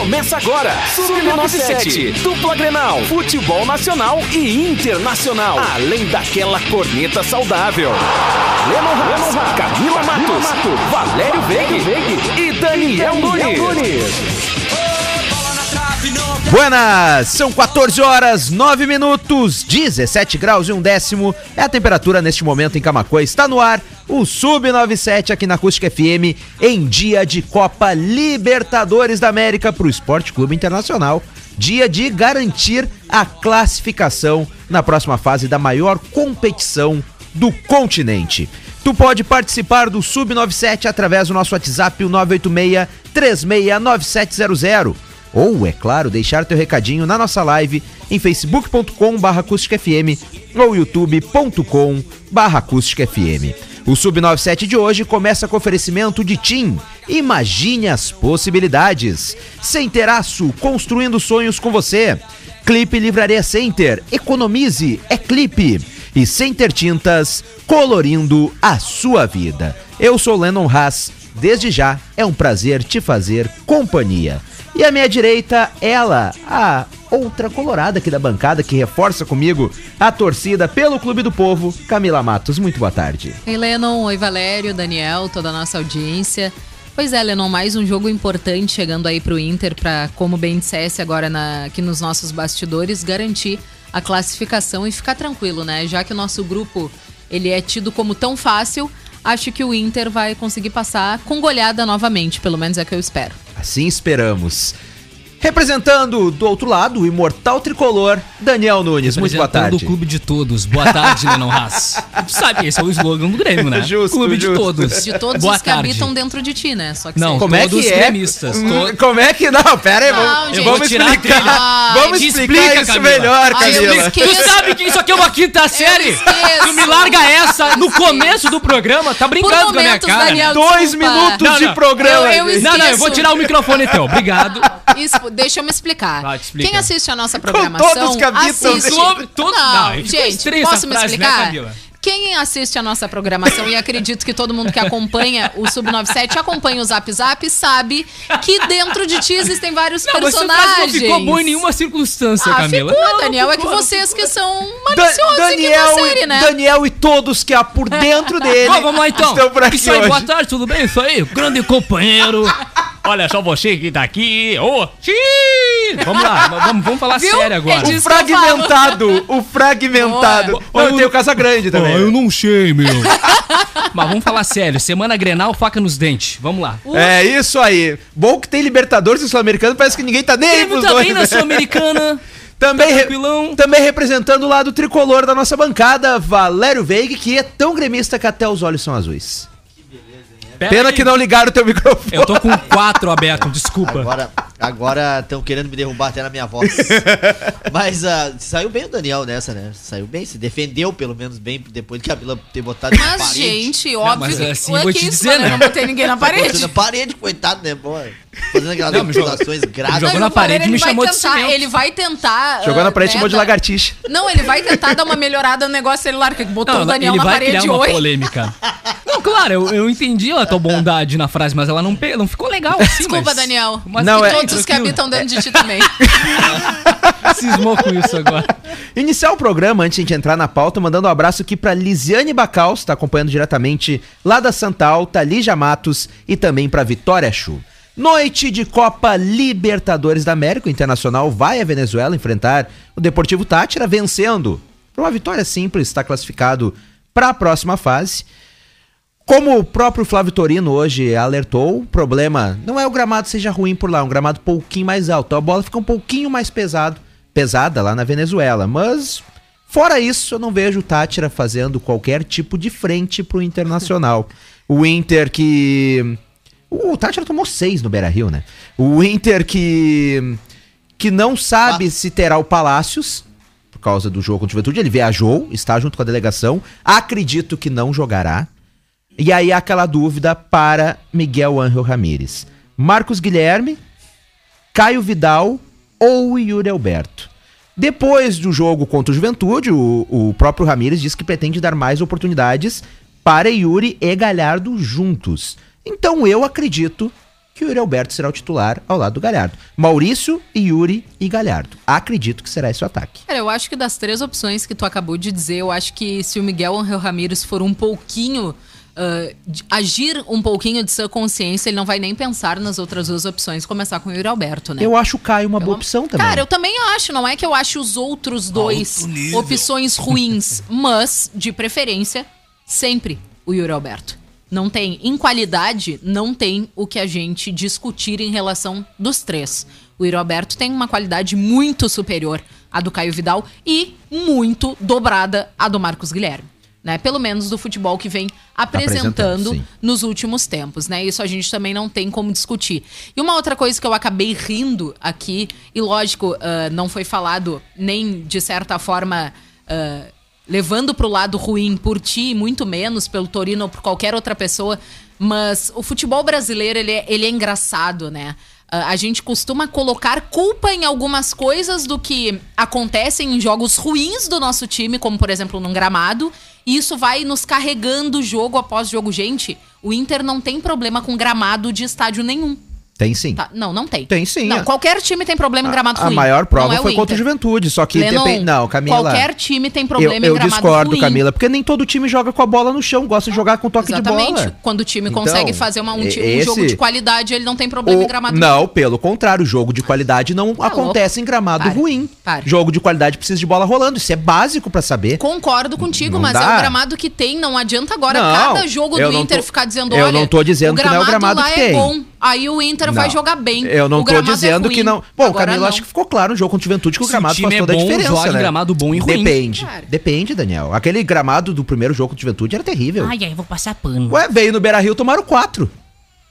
Começa agora. Sub-97, dupla Grenal, futebol nacional e internacional. Além daquela corneta saudável. Lemon Haas, Camila Matos, Valério Veig e Daniel Nunes. Buenas! São 14 horas, 9 minutos, 17 graus e um décimo. É a temperatura neste momento em Camacuã. Está no ar o Sub-97 aqui na Acústica FM em dia de Copa Libertadores da América para o Esporte Clube Internacional. Dia de garantir a classificação na próxima fase da maior competição do continente. Tu pode participar do Sub-97 através do nosso WhatsApp, o 986 369700 ou, é claro, deixar teu recadinho na nossa live em facebook.com barra ou youtube.com barra. O Sub97 de hoje começa com oferecimento de TIM. Imagine as possibilidades. Sem Teraço, construindo sonhos com você. Clipe Livraria Center, economize, é clipe. E Center Tintas, colorindo a sua vida. Eu sou Lennon Haas, desde já é um prazer te fazer companhia. E à minha direita, ela, a outra colorada aqui da bancada que reforça comigo a torcida pelo Clube do Povo, Camila Matos. Muito boa tarde. Oi, Lennon. Oi, Valério, Daniel, toda a nossa audiência. Pois é, Lennon, mais um jogo importante chegando aí pro Inter para, como bem dissesse agora na, aqui nos nossos bastidores, garantir a classificação e ficar tranquilo, né? Já que o nosso grupo ele é tido como tão fácil, acho que o Inter vai conseguir passar com goleada novamente, pelo menos é o que eu espero. Assim esperamos. Representando do outro lado, o imortal tricolor, Daniel Nunes. Muito boa tarde. o clube de todos. Boa tarde, Lennon Haas. Tu sabe, esse é o slogan do Grêmio, né? Justo, clube justo. de todos. De todos boa os que tarde. habitam dentro de ti, né? Só que Não. Como é que é? gremistas. Hum, to- Como é que não? Pera aí, Não, vamos, gente. vamos tirar explicar. aquele- vamos explicar explica, isso Camila. melhor, Ai, Camila. esqueço. Tu sabe que isso aqui é uma quinta série? Tu me larga essa no começo do programa, tá brincando com a minha momentos, cara. Daniel, Dois desculpa. minutos Não, de não. programa. Eu- eu. Não, não, eu vou tirar o microfone teu. Obrigado. Isso, deixa eu me explicar. Vai, explica. Quem assiste a nossa programação. todos que habitam assiste... Todo- Não, Não, ficou gente, posso me frase, né, explicar? Camila? Quem assiste a nossa programação e acredito que todo mundo que acompanha o Sub97 acompanha o Zap Zap sabe que dentro de ti existem vários Não, mas personagens. frase não ficou boa em nenhuma circunstância, Ah, Camila. ficou, Não, não Daniel. é que ficou, vocês que são Da- maliciosos Daniel, aqui na série, né? Daniel e todos que há por dentro dele. Bom, vamos lá então. Estão por aqui Isso aí, boa tarde, tudo bem? Isso aí, grande companheiro. Olha só você que tá aqui. Ô, xiii. Vamos lá, vamos, vamos falar Viu? sério agora. É O eu fragmentado, o fragmentado. Boa. Não, tem o Casa Grande também. Ah, eu não sei, meu. Mas vamos falar sério. Semana Grenal, faca nos dentes. Vamos lá. É isso aí. Bom que tem Libertadores e Sul-Americano, parece que ninguém tá nem aí pros também dois. na né? Sul-Americana. Também, Tá re- tranquilão. também representando o lado tricolor da nossa bancada, Valério Veig, que é tão gremista que até os olhos são azuis. Pera Pena aí. que não ligaram o teu microfone. Eu tô com quatro aberto, desculpa. Agora agora estão querendo me derrubar até na minha voz. Mas ah, saiu bem o Daniel nessa, né? Saiu bem, se defendeu pelo menos bem depois de Camila ter botado na Mas, parede. gente, óbvio mas que... assim, Ué, vou que te isso, dizer, né? Eu não botei ninguém na Botou parede. na parede, coitado, né, pô? Fazendo aquelas Não, acusações graves. jogou Não, na parede e me ele vai chamou de tentar, cimento. Ele vai tentar. Jogou ah, na parede e né, chamou de lagartixa. Não, ele vai tentar dar uma melhorada no negócio celular, que botou Não, o não, Daniel ele na vai parede criar uma oi. polêmica. Não, claro, eu, eu entendi a tua bondade na frase, mas ela não, não ficou legal assim. Desculpa, mas- Daniel. Mas Não, é- os que habitam dentro de ti também. Cismou com isso agora. Iniciar o programa, antes de a gente entrar na pauta, mandando um abraço aqui pra Lisiane Bacaus, tá acompanhando diretamente lá da Santa Alta, Lígia Matos e também pra Vitória Chu. Noite de Copa Libertadores da América, o Internacional vai à Venezuela enfrentar o Deportivo Tátira, vencendo por uma vitória simples, está classificado para a próxima fase. Como o próprio Flávio Torino hoje alertou, o problema não é o gramado seja ruim por lá, é um gramado um pouquinho mais alto. A bola fica um pouquinho mais pesado, pesada lá na Venezuela, mas fora isso, eu não vejo o Tátira fazendo qualquer tipo de frente pro Internacional. o Inter que o Tátira tomou seis no Beira-Rio, né? O Inter que que não sabe se terá o Palácios por causa do jogo contra o Juventude, ele viajou, está junto com a delegação, acredito que não jogará. E aí aquela dúvida para Miguel Ángel Ramírez. Marcos Guilherme, Caio Vidal ou Yuri Alberto. Depois do jogo contra o Juventude, o, o próprio Ramírez disse que pretende dar mais oportunidades para Yuri e Galhardo juntos. Então eu acredito que o Yuri Alberto será o titular ao lado do Galhardo. Maurício, Yuri e Galhardo. Acredito que será esse o ataque. Cara, eu acho que das três opções que tu acabou de dizer, eu acho que se o Miguel Angel Ramírez for um pouquinho. Uh, agir um pouquinho de sua consciência, ele não vai nem pensar nas outras duas opções, começar com o Yuri Alberto, né? Eu acho o Caio uma boa opção também. Cara, eu também acho. Não é que eu acho os outros dois opções ruins, mas, de preferência, sempre o Yuri Alberto. Não tem, em qualidade, não tem o que a gente discutir em relação dos três. O Yuri Alberto tem uma qualidade muito superior à do Caio Vidal e muito dobrada à do Marcos Guilherme. Né? Pelo menos do futebol que vem Apresentando, apresentando nos últimos tempos, né? Isso a gente também não tem como discutir. E uma outra coisa que eu acabei rindo aqui, e lógico, ah, não foi falado nem de certa forma. ah, levando pro lado ruim por ti, muito menos pelo Torino ou por qualquer outra pessoa, mas o futebol brasileiro, ele é, ele é engraçado, né? Ah, a gente costuma colocar culpa em algumas coisas do que acontecem em jogos ruins do nosso time, como por exemplo num gramado, e isso vai nos carregando jogo após jogo. Gente, o Inter não tem problema com gramado de estádio nenhum. Tem sim. Tá? Não, não tem. Tem sim, Não, é. qualquer time tem problema em gramado a ruim. maior prova Não é foi contra o. Juventude, só que Lennon, depende. Não, Camila. Qualquer time tem eu, problema eu em gramado discordo, ruim. Camila, porque nem todo time joga com a bola no chão, gosta de jogar com toque de Exatamente. bola. Quando o time Então, consegue fazer uma- um, ti- um esse- jogo de qualidade, ele não tem problema O- em gramado não, pelo contrário, jogo de qualidade não Tá acontece louco. em gramado ruim. Jogo de qualidade precisa de bola rolando, isso é básico pra saber. Concordo contigo, Não mas dá. é o gramado que tem, não adianta agora Não, cada jogo eu do não Inter ficar dizendo, eu olha, não tô dizendo que não é o gramado que é tem. bom, aí o Inter vai Não. jogar bem. Eu não O tô é dizendo que ruim. não. Bom, Agora Camila, não. acho que ficou claro no jogo contra o Juventude que o o gramado time faz é toda a bom, diferença, joga em né? gramado bom e ruim. Depende. Cara. Depende, Daniel. Aquele gramado do primeiro jogo contra o Juventude era terrível. Ai, ai, vou passar pano. Ué, veio no Beira-Rio, tomaram quatro.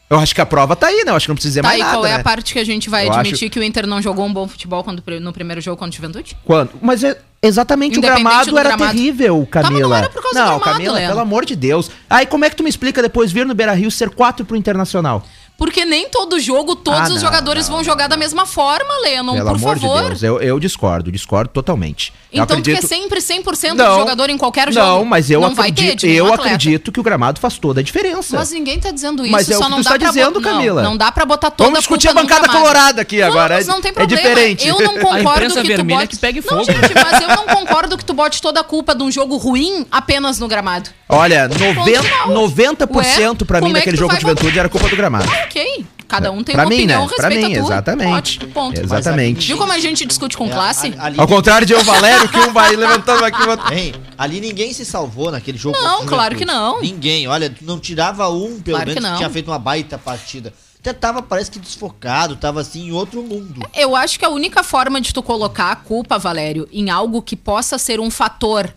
Eu acho que a prova tá aí, né? Eu acho que não precisa dizer Tá, mais e nada, qual é né? a parte que a gente vai Eu admitir acho- que o Inter não jogou um bom futebol quando, no primeiro jogo contra o Juventude? Quando? Mas é exatamente o gramado do era gramado. terrível, Tá, mas Camila. não era por causa do Não, gramado, Camila, Leandro. pelo amor de Deus. Aí como é que tu me explica depois vir no Beira-Rio ser quatro pro Internacional? Porque nem todo jogo, todos Ah, os não, jogadores não, vão jogar da mesma forma, Lennon, Pelo por amor favor. de Deus, eu, eu discordo, discordo totalmente. Eu Então tu quer acredito- sempre 100% Não, de jogador em qualquer jogo? Não, mas eu não vai ter acredito, eu atleta. acredito que o gramado faz toda a diferença. Mas ninguém tá dizendo isso, Mas é o só que não tu dá está pra dizendo, não, Camila. Não, dá pra botar toda Vamos discutir a culpa no bancada gramado. colorada aqui agora, Vamos, é- não tem é problema. diferente. Eu não A concordo que tu bote... que pegue Não, fogo. gente, mas eu não concordo que tu bote toda a culpa de um jogo ruim apenas no gramado. Olha, 90%, final. 90% pra mim é que naquele tu jogo de juventude era culpa do gramado. Ok, cada um tem pra uma mim, opinião, né? Pra respeita mim, a tua. exatamente. Ótimo, ponto. Exatamente. Viu como a gente discute com É, classe? a- ali- Ao contrário de eu, Valério, que um vai levantando aqui o outro. Hein, ali ninguém se salvou naquele jogo. Não, claro que não. Ninguém. Olha, tu não tirava um, pelo Claro que menos, que, não. tinha feito uma baita partida. Até tava, parece que desfocado, tava assim em outro mundo. Eu acho que a única forma de tu colocar a culpa, Valério, em algo que possa ser um fator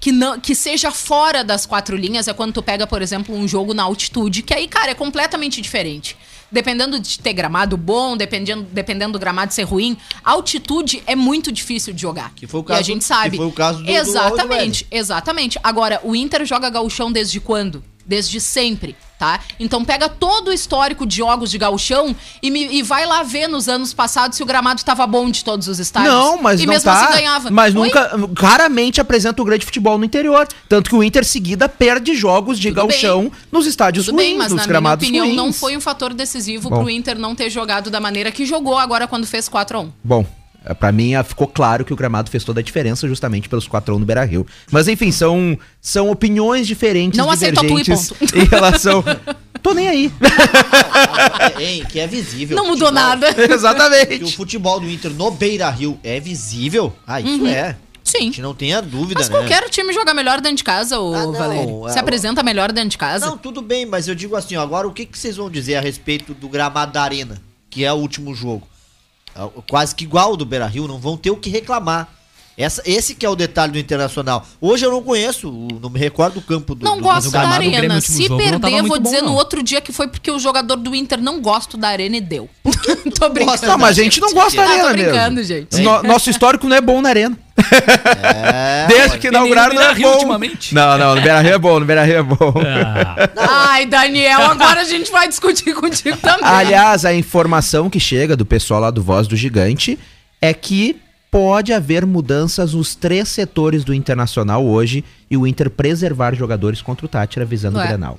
que não que seja fora das quatro linhas é quando tu pega, por exemplo, um jogo na altitude, que aí, cara, é completamente diferente. Dependendo de ter gramado bom, dependendo, dependendo do gramado ser ruim, altitude é muito difícil de jogar. Que foi o e caso a gente do- sabe. que foi o caso do- do Exatamente, exatamente. Agora, o Inter joga gauchão desde quando? Desde sempre, tá? Então pega todo o histórico de jogos de gauchão e, me- e vai lá ver nos anos passados se o gramado tava bom de todos os estádios. Não, mas e não mesmo tá. assim ganhava. Mas Oi? nunca, raramente apresenta o grande futebol no interior. Tanto que o Inter seguida perde jogos de Tudo gauchão nos estádios Tudo ruins, bem, mas nos na minha gramados opinião ruins. não foi um fator decisivo Bom. pro Inter não ter jogado da maneira que jogou agora quando fez 4 a 1 Bom, eh, pra mim ah, ficou claro que o gramado fez toda a diferença justamente pelos 4 no Beira-Rio. Mas enfim, são, são opiniões diferentes, Não aceito a tua e divergentes ponto. em relação... Tô nem aí. É, hein, que é visível. Não mudou futebol- nada. Que o Exatamente. futebol do Inter no Beira Rio é visível. Ah, isso Uhum. é. A Sim. gente não tem a dúvida, Mas né? qualquer time joga melhor dentro de casa, ô Ah, não, Valério. é, Se apresenta melhor dentro de casa. Não, tudo bem, mas eu digo assim, ó, agora o que, que vocês vão dizer a respeito do gramado da Arena, que é o último jogo? Quase que igual do Beira Rio, não vão ter o que reclamar. Essa, esse que é o detalhe do Internacional. Hoje eu não conheço, o- não me recordo do campo do. Não do, gosto do da gramado do Grêmio arena. no Se perder, vou muito bom, dizer no outro dia que foi porque o jogador do Inter não gosta da arena e deu. tô brincando. Não, mas a gente não gosta da Ah, tô arena brincando, mesmo. gente. No- nosso histórico não é bom na arena. É, Desde que no inauguraram não é Beira-Rio ultimamente. Não, não, no Beira-Rio é bom, no Beira-Rio é bom. Ah, Ai, Daniel, agora a gente vai discutir contigo também. Aliás, a informação que chega do pessoal lá do Voz do Gigante é que pode haver mudanças nos três setores do Internacional hoje e o Inter preservar jogadores contra o Tátira visando Ué. o Grenal.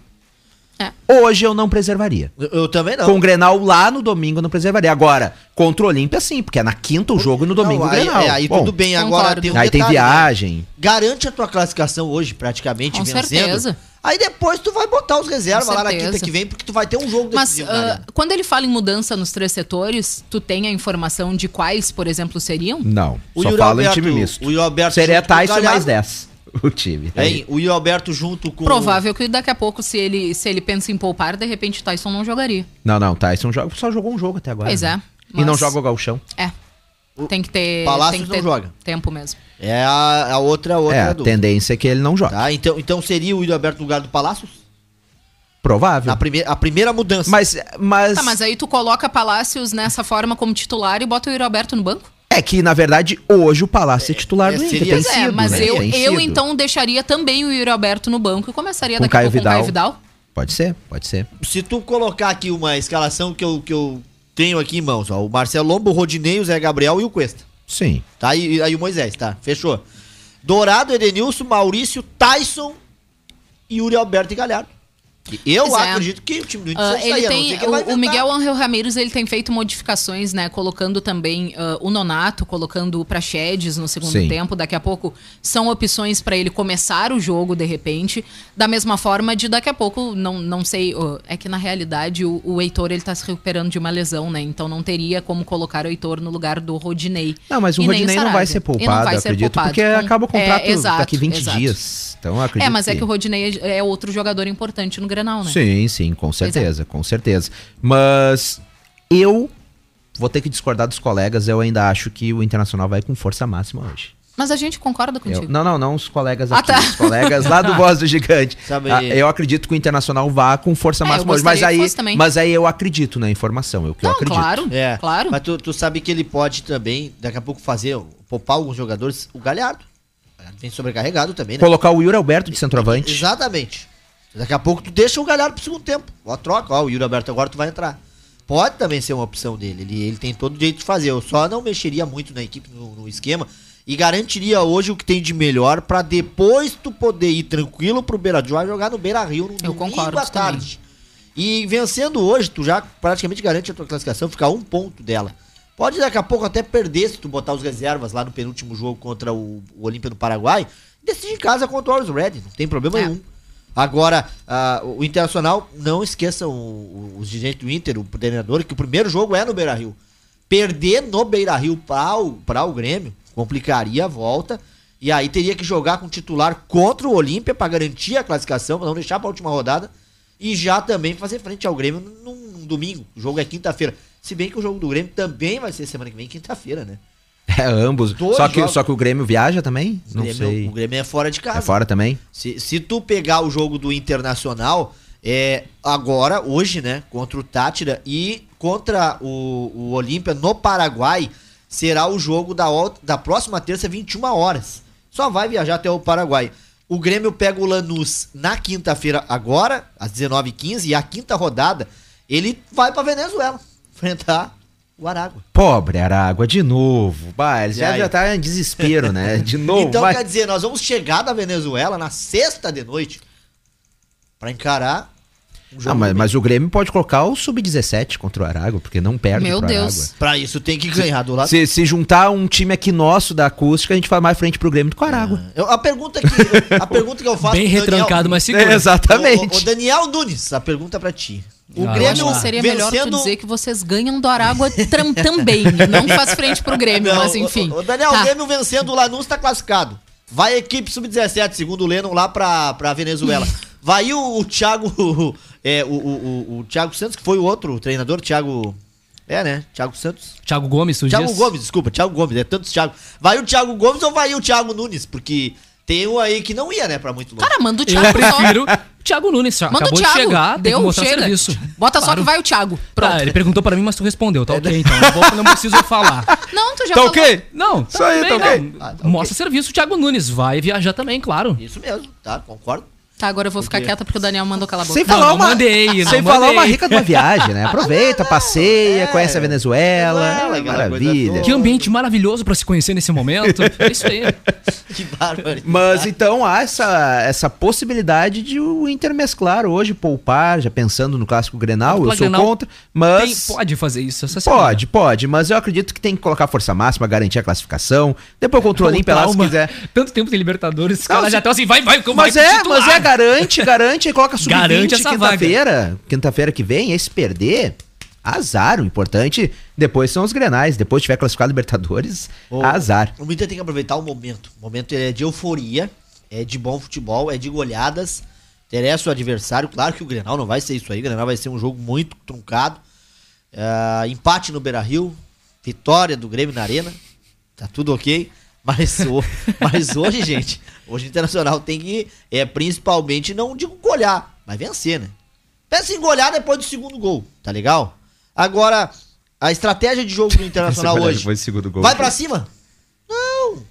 É. Hoje eu não preservaria. Eu, eu também não. Com o Grenal lá no domingo eu não preservaria. Agora, contra o Olímpia sim, porque é na quinta o jogo e no domingo Não, o aí, Grenal. é, aí Bom, tudo bem. Agora concordo. tem um Aí tem detalhe, né? viagem. Garante a tua classificação hoje, praticamente, Com vencendo. certeza. Aí depois tu vai botar os reservas lá na quinta que vem, porque tu vai ter um jogo Mas arena. quando ele fala em mudança nos três setores, tu tem a informação de quais, por exemplo, seriam? Não, O só Yuri fala em time misto. o Yuri Alberto Seria o Tyson mais Galhardo. 10, o time. Hein? O Yuri Alberto junto com... Provável que daqui a pouco, se ele, se ele pensa em poupar, de repente Tyson não jogaria. Não, não, Tyson joga, só jogou um jogo até agora. Pois né? é, E não mas- joga o galchão. É. Tem que ter, tem que não joga. tempo mesmo. É a, a outra, outra É, a dúvida. tendência é que ele não joga. Tá? Então, então seria o Yuri Alberto no lugar do Palácios? Provável. Na primeira, a primeira mudança. Mas, mas, Tá, mas aí tu coloca Palácios nessa forma como titular e bota o Yuri Alberto no banco? É que, na verdade, hoje o Palácio é titular é, do Inter. seria- Tem é, sido, mas né? eu, Tem eu sido. então deixaria também o Yuri Alberto no banco e começaria Com daqui Caio a pouco com o Caio Vidal. Pode ser, pode ser. Se tu colocar aqui uma escalação que eu, que eu tenho aqui em mãos, ó, o Marcelo Lombo, o Rodinei, o Zé Gabriel e o Cuesta. Sim. Tá? E aí o Moisés, tá? Fechou. Dourado, Edenilson, Maurício, Tyson e Yuri Alberto e Galhardo. Que Eu Pois é. acredito que o time do Inter Ah, sairia, ele não tem que ele o, o. Miguel Angel Ramírez ele tem feito modificações, né, colocando também ah, o Nonato, colocando o Praxedes no segundo Sim. tempo. Daqui a pouco são opções para ele começar o jogo de repente, da mesma forma de daqui a pouco não, não sei, ah, é que na realidade o, o Heitor ele tá se recuperando de uma lesão, né? Então não teria como colocar o Heitor no lugar do Rodinei. Não, mas o Rodinei não Sarabia. vai ser não poupado, vai eu ser acredito, poupado. porque Com- acaba o contrato é, exato, daqui 20 exato. dias. Então eu acredito É, mas é que o Rodinei é outro jogador importante no Grenal, né? Sim, sim, com é. certeza, com certeza. Mas eu vou ter que discordar dos colegas, eu ainda acho que o Internacional vai com força máxima hoje. Mas a gente concorda Eu- contigo. não, não, não os colegas Ah, aqui, tá. os colegas lá do Voz do Gigante. Sabe- Ah, eu acredito que o Internacional vá com força É, eu máxima hoje, mas aí, mas aí eu acredito na informação, é o que eu Não, acredito. claro, É, claro. Mas tu, tu sabe que ele pode também, daqui a pouco, fazer, poupar alguns jogadores. O Galhardo. Vem sobrecarregado também, né? Colocar o Yuri Alberto de centroavante. Exatamente. Daqui a pouco tu deixa o Galhardo pro segundo tempo. Ó, troca, ó, o Yuri Alberto agora tu vai entrar. Pode também ser uma opção dele. Ele, ele tem todo o jeito de fazer. Eu só não mexeria muito na equipe, no, no esquema. E garantiria hoje o que tem de melhor pra depois tu poder ir tranquilo pro Beira Rio jogar no Beira Rio no Eu domingo concordo à também. tarde. E vencendo hoje, tu já praticamente garante a tua classificação, ficar um ponto dela. Pode daqui a pouco até perder se tu botar os reservas lá no penúltimo jogo contra o, o Olímpia do Paraguai. Decide em casa contra o Always Red, não tem problema É. nenhum. Agora, ah, o Internacional, não esqueçam o- o- os dirigentes do Inter, o treinador, que o primeiro jogo é no Beira Rio. Perder no Beira Rio para o, o Grêmio complicaria a volta. E aí teria que jogar com titular contra o Olímpia para garantir a classificação, pra não deixar para a última rodada. E já também fazer frente ao Grêmio num, num domingo. O jogo é quinta-feira. Se bem que o jogo do Grêmio também vai ser semana que vem, quinta-feira, né? É, ambos. Dois Só que, jogos. só que o Grêmio viaja também? O Não Grêmio, sei. o Grêmio é fora de casa. É fora também? Se, se tu pegar o jogo do Internacional, é agora, hoje, né, contra o Tátira e contra o, o Olímpia no Paraguai, será o jogo da, da próxima terça, 21 horas. Só vai viajar até o Paraguai. O Grêmio pega o Lanús na quinta-feira agora, às 19h15, e a quinta rodada, ele vai pra Venezuela enfrentar o Aragua. Pobre Aragua, de novo. Bah, ele já, já tá em desespero, né? De novo. então vai. quer dizer, nós vamos chegar da Venezuela na sexta de noite pra encarar um Ah, mas, mas o Grêmio pode colocar o Sub-17 contra o Aragua, porque não perde Meu pro Deus. Aragua. Pra isso tem que ganhar do lado. Se, se juntar um time aqui nosso da acústica, a gente faz mais frente pro Grêmio do que o Aragua. Eu- a pergunta que a pergunta que eu faço Bem pro Daniel- retrancado, mas seguro. É, exatamente. O, o Daniel Nunes, a pergunta pra ti. O Ah, Eu Grêmio acho que seria melhor tu vencendo dizer que vocês ganham do Aragua tram- também. Não faz frente pro Grêmio, Não, mas enfim. O, o Daniel, Tá. o Grêmio vencendo o Lanús tá classificado. Vai a equipe sub-17, segundo o Lennon, lá pra, pra Venezuela. Vai o, o Thiago. É, o, o, o, o Thiago Santos, que foi o outro treinador, Thiago. É, né? Thiago Santos. Thiago Gomes, tu Thiago diz? Gomes, desculpa, Thiago Gomes, é tantos Thiago. Vai o Thiago Gomes ou vai o Thiago Nunes? Porque tem um aí que não ia, né, pra muito longe. Cara, manda o Eu Thiago só. Thiago Nunes. Manda Acabou o Thiago. de chegar, tem Deu, que mostrar chega. serviço. Bota só Claro. que vai o Thiago. Pronto. Tá, ele perguntou pra mim, mas tu respondeu. Tá ok, então. Não, vou- não preciso falar. Não, tu já Tá falou. ok? Não, Isso aí, bem, tá ok. não. Ah, tá ok. Mostra serviço, Thiago Nunes. Vai viajar também, claro. Isso mesmo, tá? Concordo. Tá, agora eu vou ficar quieta porque o Daniel mandou calar a boca. Sem Não, falar não uma, mandei, não sem falar uma rica de uma viagem, né? Aproveita, passeia, É. conhece a Venezuela. Aquela coisa maravilha. Que ambiente maravilhoso pra se conhecer nesse momento. É isso aí. Que bárbaro. Mas então há essa, essa possibilidade de o Inter mesclar hoje, poupar, já pensando no clássico Grenal, eu sou Grenal contra, Tem- mas pode fazer isso essa semana. pode, pode, mas eu acredito que tem que colocar força máxima, garantir a classificação, depois contra o Olímpia lá se quiser. Tanto tempo tem Libertadores, os Não, caras já estão assim, vai, vai, vai Mas pro é, mas é, garante, garante e coloca Garante sub-20 essa vaga. quinta-feira, quinta-feira que vem, aí se perder, azar, o importante depois são os Grenais, depois tiver classificado Libertadores, O- azar. O Inter tem que aproveitar o momento. O momento é de euforia, é de bom futebol, é de goleadas. Interessa o adversário. Claro que o Grenal não vai ser isso aí. O Grenal vai ser um jogo muito truncado. Ah, empate no Beira Rio. Vitória do Grêmio na Arena. Tá tudo ok. Mas, o- mas hoje, gente, hoje o Internacional tem que, é, principalmente, não digo golear, mas vencer, né? Pensa em golear depois do segundo gol, tá legal? Agora, a estratégia de jogo do Internacional goleada hoje. depois do segundo gol. Vai pra cima? Não.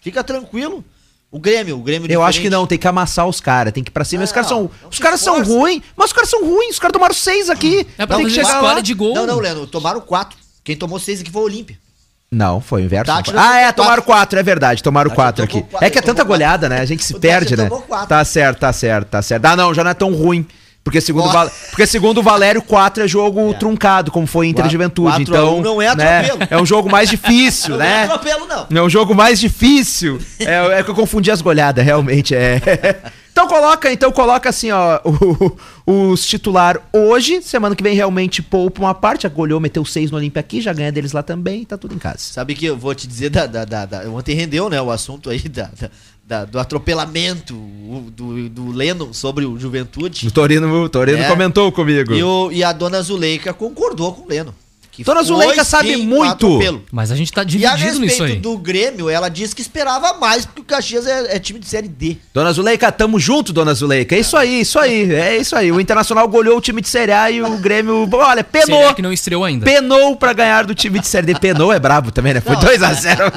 Fica tranquilo. O Grêmio, o Grêmio Eu acho que diferente. não, tem que amassar os caras, tem que ir pra cima. Não, os caras são, não os se caras são ruins, mas os caras são ruins, os caras tomaram seis aqui. É pra tem que fazer chegar escolha lá. de gol. Não, não, Leandro, tomaram quatro. Quem tomou seis aqui foi o Olímpia. Não, foi o inverso. Tátira ah, é, tomaram quatro, é verdade, tomaram Tátira quatro aqui. quatro, É que é tanta goleada, né? A gente se perde, né? quatro. Tá certo, tá certo, tá certo. Ah, não, já não é tão ruim. Porque segundo. Val- porque segundo o Valério, 4 é jogo truncado, como foi Inter Quatro- Juventude. quatro Então, não é né, atropelo. é um jogo mais difícil, Não né? é atropelo, não. É um jogo mais difícil. É, é que eu confundi as goleadas, realmente. É. Então coloca, então coloca assim, ó, o- os titular hoje, semana que vem realmente poupa uma parte, a goleou, meteu seis no Olímpia aqui, já ganha deles lá também, tá tudo em casa. Sabe que eu vou te dizer da. da, da, da- ontem rendeu, né? O assunto aí da, da- da- do atropelamento do, do Lennon sobre o Juventude. O Torino, o Torino É. comentou comigo. E, o, e a dona Zuleika concordou com o Lennon. Que Dona Zuleika sabe muito. Mas a gente tá E a dividido nisso respeito aí. do Grêmio, ela disse que esperava mais, porque o Caxias é, é time de Série D. Dona Zuleika, tamo junto, Dona Zuleika. É isso aí, isso aí, é isso aí. O Internacional goleou o time de Série A e o Grêmio, olha, penou. Será que não estreou ainda? Penou pra ganhar do time de Série D. Penou é brabo também, né? Foi 2x0.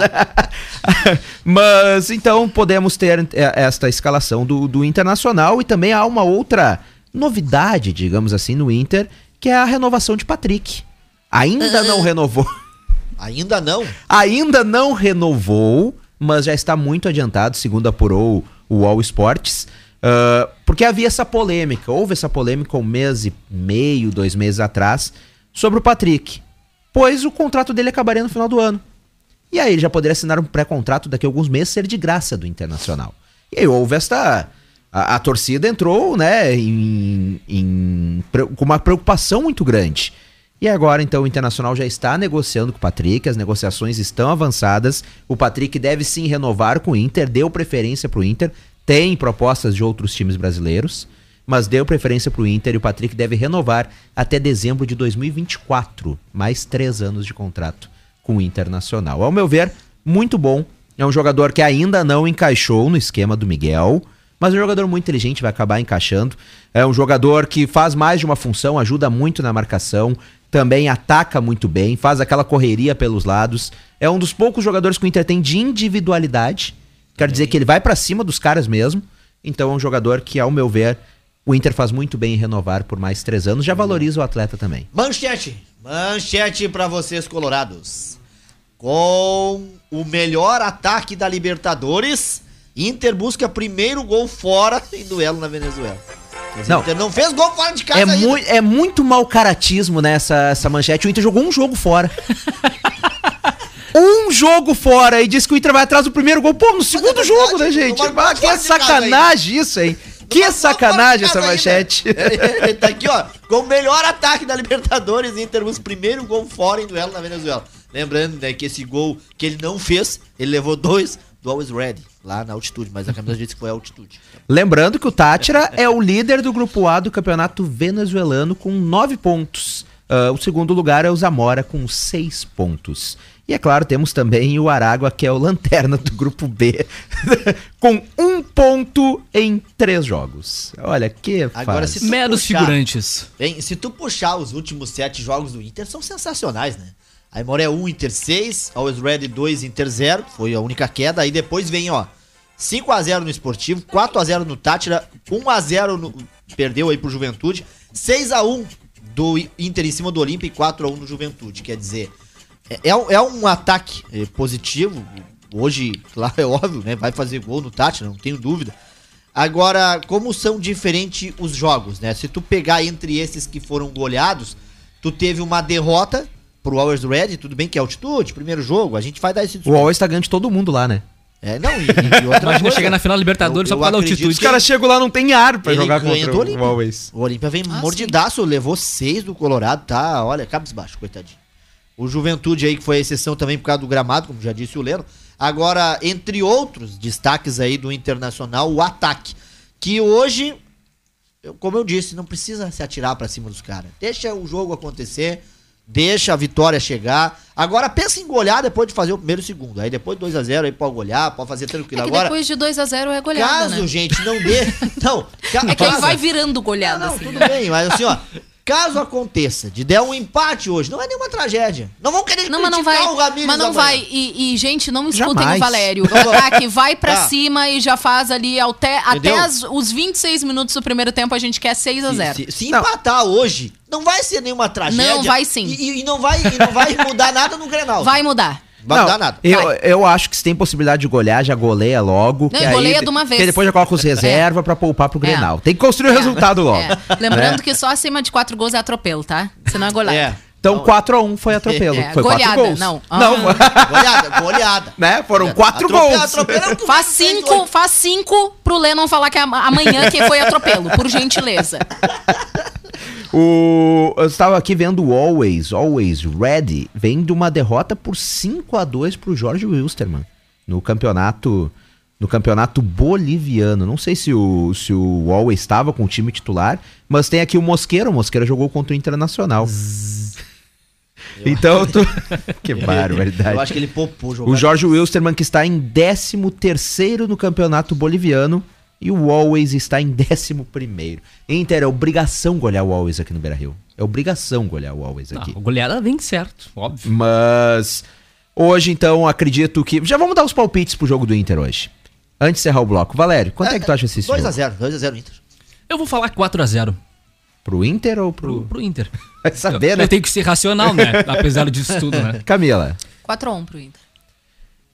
Mas então podemos ter eh, esta escalação do, do Internacional e também há uma outra novidade, digamos assim, no Inter, que é a renovação de Patrick. Ainda não renovou. Ainda não. Ainda não renovou, mas já está muito adiantado, segundo apurou o All Sports. ah, porque havia essa polêmica, houve essa polêmica um mês e meio, dois meses atrás, sobre o Patrick. Pois o contrato dele acabaria no final do ano. E aí ele já poderia assinar um pré-contrato daqui a alguns meses, ser de graça do Internacional. E aí houve esta. A, a torcida entrou, né, em, em com uma preocupação muito grande. E agora, então, o Internacional já está negociando com o Patrick, as negociações estão avançadas. O Patrick deve sim renovar com o Inter, deu preferência para o Inter. Tem propostas de outros times brasileiros, mas deu preferência para o Inter e o Patrick deve renovar até dezembro de 2024. Mais três anos de contrato com o Internacional. Ao meu ver, muito bom. É um jogador que ainda não encaixou no esquema do Miguel, mas é um jogador muito inteligente, vai acabar encaixando. É um jogador que faz mais de uma função, ajuda muito na marcação, também ataca muito bem, faz aquela correria pelos lados. É um dos poucos jogadores que o Inter tem de individualidade. Quer dizer que ele vai pra cima dos caras mesmo. Então é um jogador que, ao meu ver, o Inter faz muito bem em renovar por mais três anos. Já valoriza o atleta também. Manchete. Manchete pra vocês, colorados. Com o melhor ataque da Libertadores, Inter busca primeiro gol fora em duelo na Venezuela. Não. Inter não fez gol fora de casa É, mui- é muito mau caratismo nessa essa manchete. O Inter jogou um jogo fora. um jogo fora e disse que o Inter vai atrás do primeiro gol. Pô, no segundo verdade, jogo, né, gente? Ah, que sacanagem isso, hein? Que sacanagem essa manchete. Ele tá aqui, ó. Com o melhor ataque da Libertadores, Inter busca primeiro gol fora em duelo na Venezuela. Lembrando, né, que esse gol que ele não fez, ele levou dois do Always Ready, lá na altitude, mas a camisa disse que foi a altitude. Lembrando que o Tátira é o líder do grupo A do campeonato venezuelano com nove pontos. Ah, o segundo lugar é o Zamora com seis pontos. E é claro, temos também o Aragua, que é o lanterna do grupo B, com um ponto em três jogos. Olha que Agora, Meros puxar- figurantes. Bem, se tu puxar os últimos sete jogos do Inter, são sensacionais, né? Aí Moré 1, Inter 6, Always Ready 2, Inter 0, foi a única queda. Aí depois vem, ó, 5x0 no Esportivo, 4x0 no Tátira, 1x0 no. Perdeu aí pro Juventude, 6x1 do Inter em cima do Olímpia e 4x1 no Juventude. Quer dizer, é, é um- é ataque é, positivo. Hoje, claro, é óbvio, né? Vai fazer gol no Tátira, não tenho dúvida. Agora, como são diferentes os jogos, né? Se tu pegar entre esses que foram goleados, tu teve uma derrota pro Always Red, tudo bem que é altitude, primeiro jogo, a gente vai dar esse O Always tá ganhando de todo mundo lá, né? É, não, e, e outra Imagina chegar na final da Libertadores eu- só por causa da altitude. Os caras chegam lá, não tem ar pra Ele jogar contra do o Olímpia. Always. O Olímpia vem Ah, mordidaço, levou seis do Colorado, tá? Olha, cabisbaixo, coitadinho. O Juventude aí, que foi a exceção também por causa do gramado, como já disse o Leno. Agora, entre outros destaques aí do Internacional, o ataque. Que hoje, eu- como eu disse, não precisa se atirar pra cima dos caras. Deixa o jogo acontecer, deixa a vitória chegar. Agora, pensa em golear depois de fazer o primeiro e o segundo. Aí depois 2 a 0 aí pode golear, pode fazer tranquilo. É que Agora, depois de 2 a 0 é goleada, caso, né? gente, não dê... Não, ca- É que aí caso- vai virando goleada, não, assim. tudo bem, mas assim, ó. Caso aconteça de der um empate hoje, não é nenhuma tragédia. Não vão querer Não, mas não vai. o Ramires Mas não amanhã. vai. E, e, gente, não escutem Jamais. o Valério. O ataque vai pra Tá. cima e já faz ali até, até Entendeu? as- os 26 minutos do primeiro tempo a gente quer 6 a 0 Se, se- se empatar hoje, não vai ser nenhuma tragédia. Não, vai sim. E, e- não, vai, e não vai mudar nada no Grenal. Vai mudar. Vai Não, mudar nada. Eu, Vai. eu acho que se tem possibilidade de golear, já goleia logo. Não, que e aí- goleia de uma vez. Que depois já coloca os reserva pra poupar pro É. Grenal. Tem que construir o É. resultado logo. É. Lembrando né? que só acima de 4 gols é atropelo, tá? Senão é goleada. É. Então 4x1 foi atropelo. É, foi 4 goleada, gols. não. Não, Goleada, goleada. né? Foram 4 Atropelo- gols. atropelo é Faz Vasco fez cinco, hoje. faz cinco pro Lennon falar que é ama- amanhã que foi atropelo, por gentileza. O, eu estava aqui vendo o Always, Always Ready, vem de uma derrota por 5 a 2 pro Jorge Wilstermann no campeonato no campeonato boliviano. Não sei se o, se o Always estava com o time titular, mas tem aqui o Mosqueira. O Mosqueira jogou contra o Internacional. então, tu... que barbaridade. Eu acho que ele poupou o jogo. O Jorge Wilstermann que está em 13º no campeonato boliviano e o Always está em 11º. Inter, é obrigação golear o Always aqui no Beira-Rio. É obrigação golear o Always Não, aqui. a goleada vem certo, óbvio. Mas hoje então acredito que já vamos dar os palpites pro jogo do Inter hoje. Antes de encerrar o bloco. Valério, quanto é, que tu acha esse jogo? 2x0, 2x0 Inter. Eu vou falar 4x0 Pro Inter ou pro, pro... pro Inter. Vai saber, eu, né? eu tenho que ser racional, né? Apesar disso tudo, né? Camila, 4x1 pro Inter.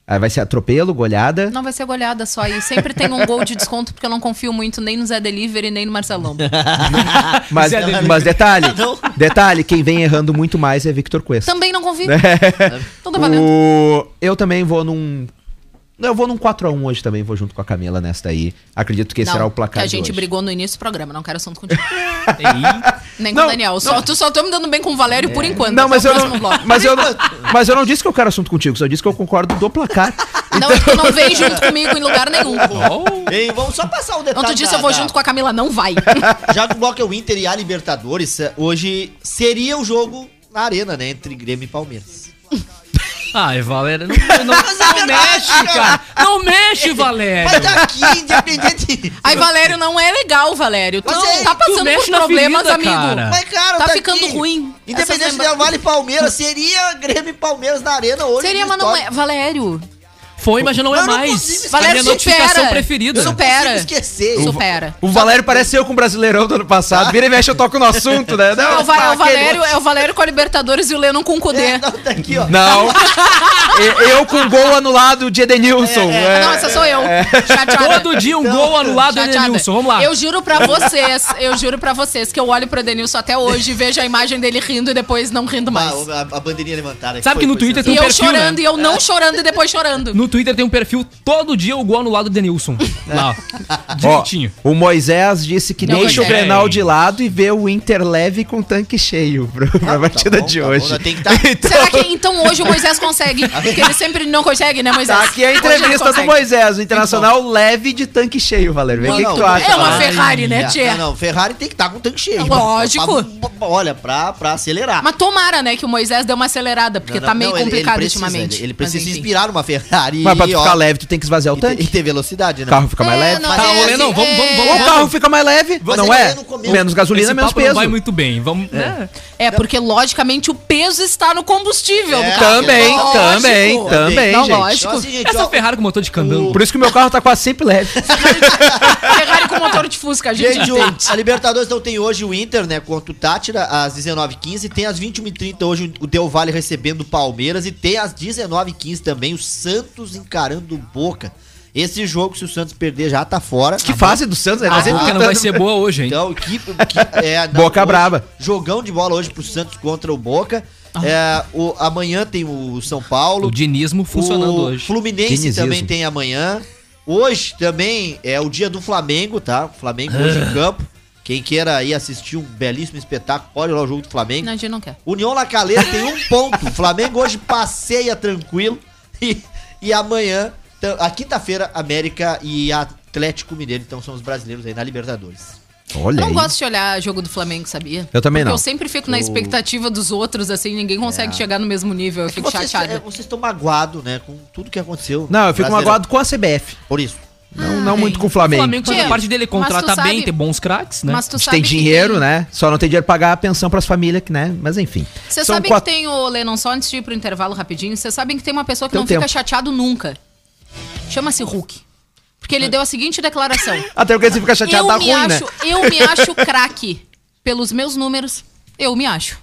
Aí vai ser atropelo, goleada. Não vai ser goleada só. E sempre tem um gol de desconto, porque eu não confio muito nem no Zé Delivery, nem no Marcelão. Mas, mas detalhe, detalhe, quem vem errando muito mais é Victor Cuesta. Também não confio. Então tá valendo. O... Eu também vou num. Eu vou num 4x1 hoje também, vou junto com a Camila nessa daí. Acredito que esse Não, será o que placar a de gente hoje. brigou no início do programa, não quero assunto contigo. Nem Não, com o Daniel. Só, tu só tô me dando bem com o Valério por enquanto. Não, mas eu não, bloco. mas, eu não, mas eu não disse que eu quero assunto contigo, só disse que eu concordo do placar. Não, tu não vem junto comigo em lugar nenhum. Oh, Ei, vamos só passar o detalhe. Não, tu disse da- eu vou da- junto com a Camila, não vai. Já que o bloco é o Inter e a Libertadores, eh, hoje seria o jogo na arena, né? Entre Grêmio e Palmeiras. Ai, Valéria, não, não, não mexe, cara. Não mexe, Mas Valéria. daqui, independente. Aí, Valério, não é legal, Valério. Tu Mas não é, tá tu passando mexe por na problemas, ferida, amigo. cara. Mas, cara, Tá aqui. ficando ruim. Independente Essas lembra- Del Vale e Palmeiras, seria Grêmio e Palmeiras na arena hoje. Seria, no mas não é. Valério, Foi, mas já não é Eu não mais. Valério, minha notificação supera. preferida. Eu não Supera. esquecer. supera. O Valério parece eu com o Brasileirão do ano passado. Vira e mexe, eu toco no assunto, né? Não, É o, Va- é o Valério, é o Valério com a Libertadores e o Lennon com o Cudê. É, não, tá aqui, ó. Não. E- eu com gol anulado de Edenilson. É, É, Não, essa sou eu. Chateada. Todo dia um gol anulado do Chateada. Edenilson. Vamos lá. Eu juro pra vocês, eu juro pra vocês que eu olho pro Edenilson até hoje e vejo a imagem dele rindo e depois não rindo mais. Ah, a, a bandeirinha levantada. aqui Sabe que no Twitter E tem um eu perfil, chorando né? e eu não chorando e depois chorando. No Twitter tem um perfil todo dia o gol anulado do Denilson. Lá, ó. Ó, Direitinho. o Moisés disse que Não, deixa o Moisés. Grenal de lado e vê o Inter leve com tanque cheio pro, pra partida Tá bom, de tá bom, hoje. tem que tá- Será que então hoje o Moisés consegue? Porque ele sempre não consegue, né, Moisés? Tá aqui a Hoje ele entrevista do consegue. Moisés, o Internacional leve de tanque cheio, Valério. Vê o que, que tu acha. É uma Valério? Ferrari, né, É, Tchê? Não, não, Ferrari tem que estar com o tanque cheio. Lógico. Pra- pra- olha, pra, pra acelerar. Mas tomara, né, que o Moisés deu uma acelerada, porque Não, tá não, meio não, ele- complicado ele precisa, ultimamente. Ele, ele Mas, precisa se enfim. inspirar numa Ferrari. Mas pra tu ó, ficar leve, tu tem que esvaziar o e, tanque. e ter velocidade, O né? carro fica mais É, leve. não, Tá, é, Lenão, vamos, vamos, é- vamos, O carro fica mais leve, Mas não é? é. Menos gasolina, Esse menos papo não peso. vai muito bem. Vamos, né? É, porque logicamente o peso está no combustível É. do carro. Também, Lógico. também. Também, Não, gente. lógico. Assim, gente, Essa ó, Ferrari com motor de candango. Por isso que o meu carro tá quase sempre leve. Ferrari com motor de Fusca, a gente Gente, o- a Libertadores então tem hoje o Inter, né, contra o Tátira, às 19h15. Tem às 21h30 hoje o Del Valle recebendo o Palmeiras. E tem às 19h15 também o Santos encarando o Boca. Esse jogo, se o Santos perder, já tá fora. Que fase do Santos, né? A boca não vai ser boa hoje, hein? Então, que, que- é, não, Boca hoje, braba. Jogão de bola hoje pro Santos contra o Boca. É, o, amanhã tem o São Paulo. O dinismo funcionando o hoje. Fluminense Dinizismo. também tem amanhã. Hoje também é o dia do Flamengo, tá? O Flamengo hoje Ah. em campo. Quem queira ir assistir um belíssimo espetáculo, pode ir lá o jogo do Flamengo. Não, a gente não quer. União La Calera tem um ponto. O Flamengo hoje passeia tranquilo. E, e amanhã, a quinta-feira, América e Atlético Mineiro. Então são os brasileiros aí na Libertadores. Olha Eu não aí. gosto de olhar jogo do Flamengo, sabia? Eu também Porque não. eu sempre fico na expectativa dos outros, assim, ninguém consegue chegar no mesmo nível. Eu fico vocês, é, chateada. vocês estão magoados, né? Com tudo que aconteceu. Não, eu fico magoado com a CBF. Por isso. Não, não Ai. muito com o O Flamengo. Flamengo faz a parte dele, contrata tu bem, sabe- tem bons craques, né? Mas tu A gente sabe tem que dinheiro, tem- né? Só não tem dinheiro pra pagar a pensão pras famílias, né? Mas enfim. Você sabe quatro- que tem o Lennon, só antes de ir pro intervalo rapidinho, vocês sabem que tem uma pessoa que Tem não um fica tempo. chateado nunca. Chama-se Hulk. Porque ele deu a seguinte declaração. Até porque você fica chateado, eu tá me ruim, né? acho, eu me acho craque. Pelos meus números, eu me acho.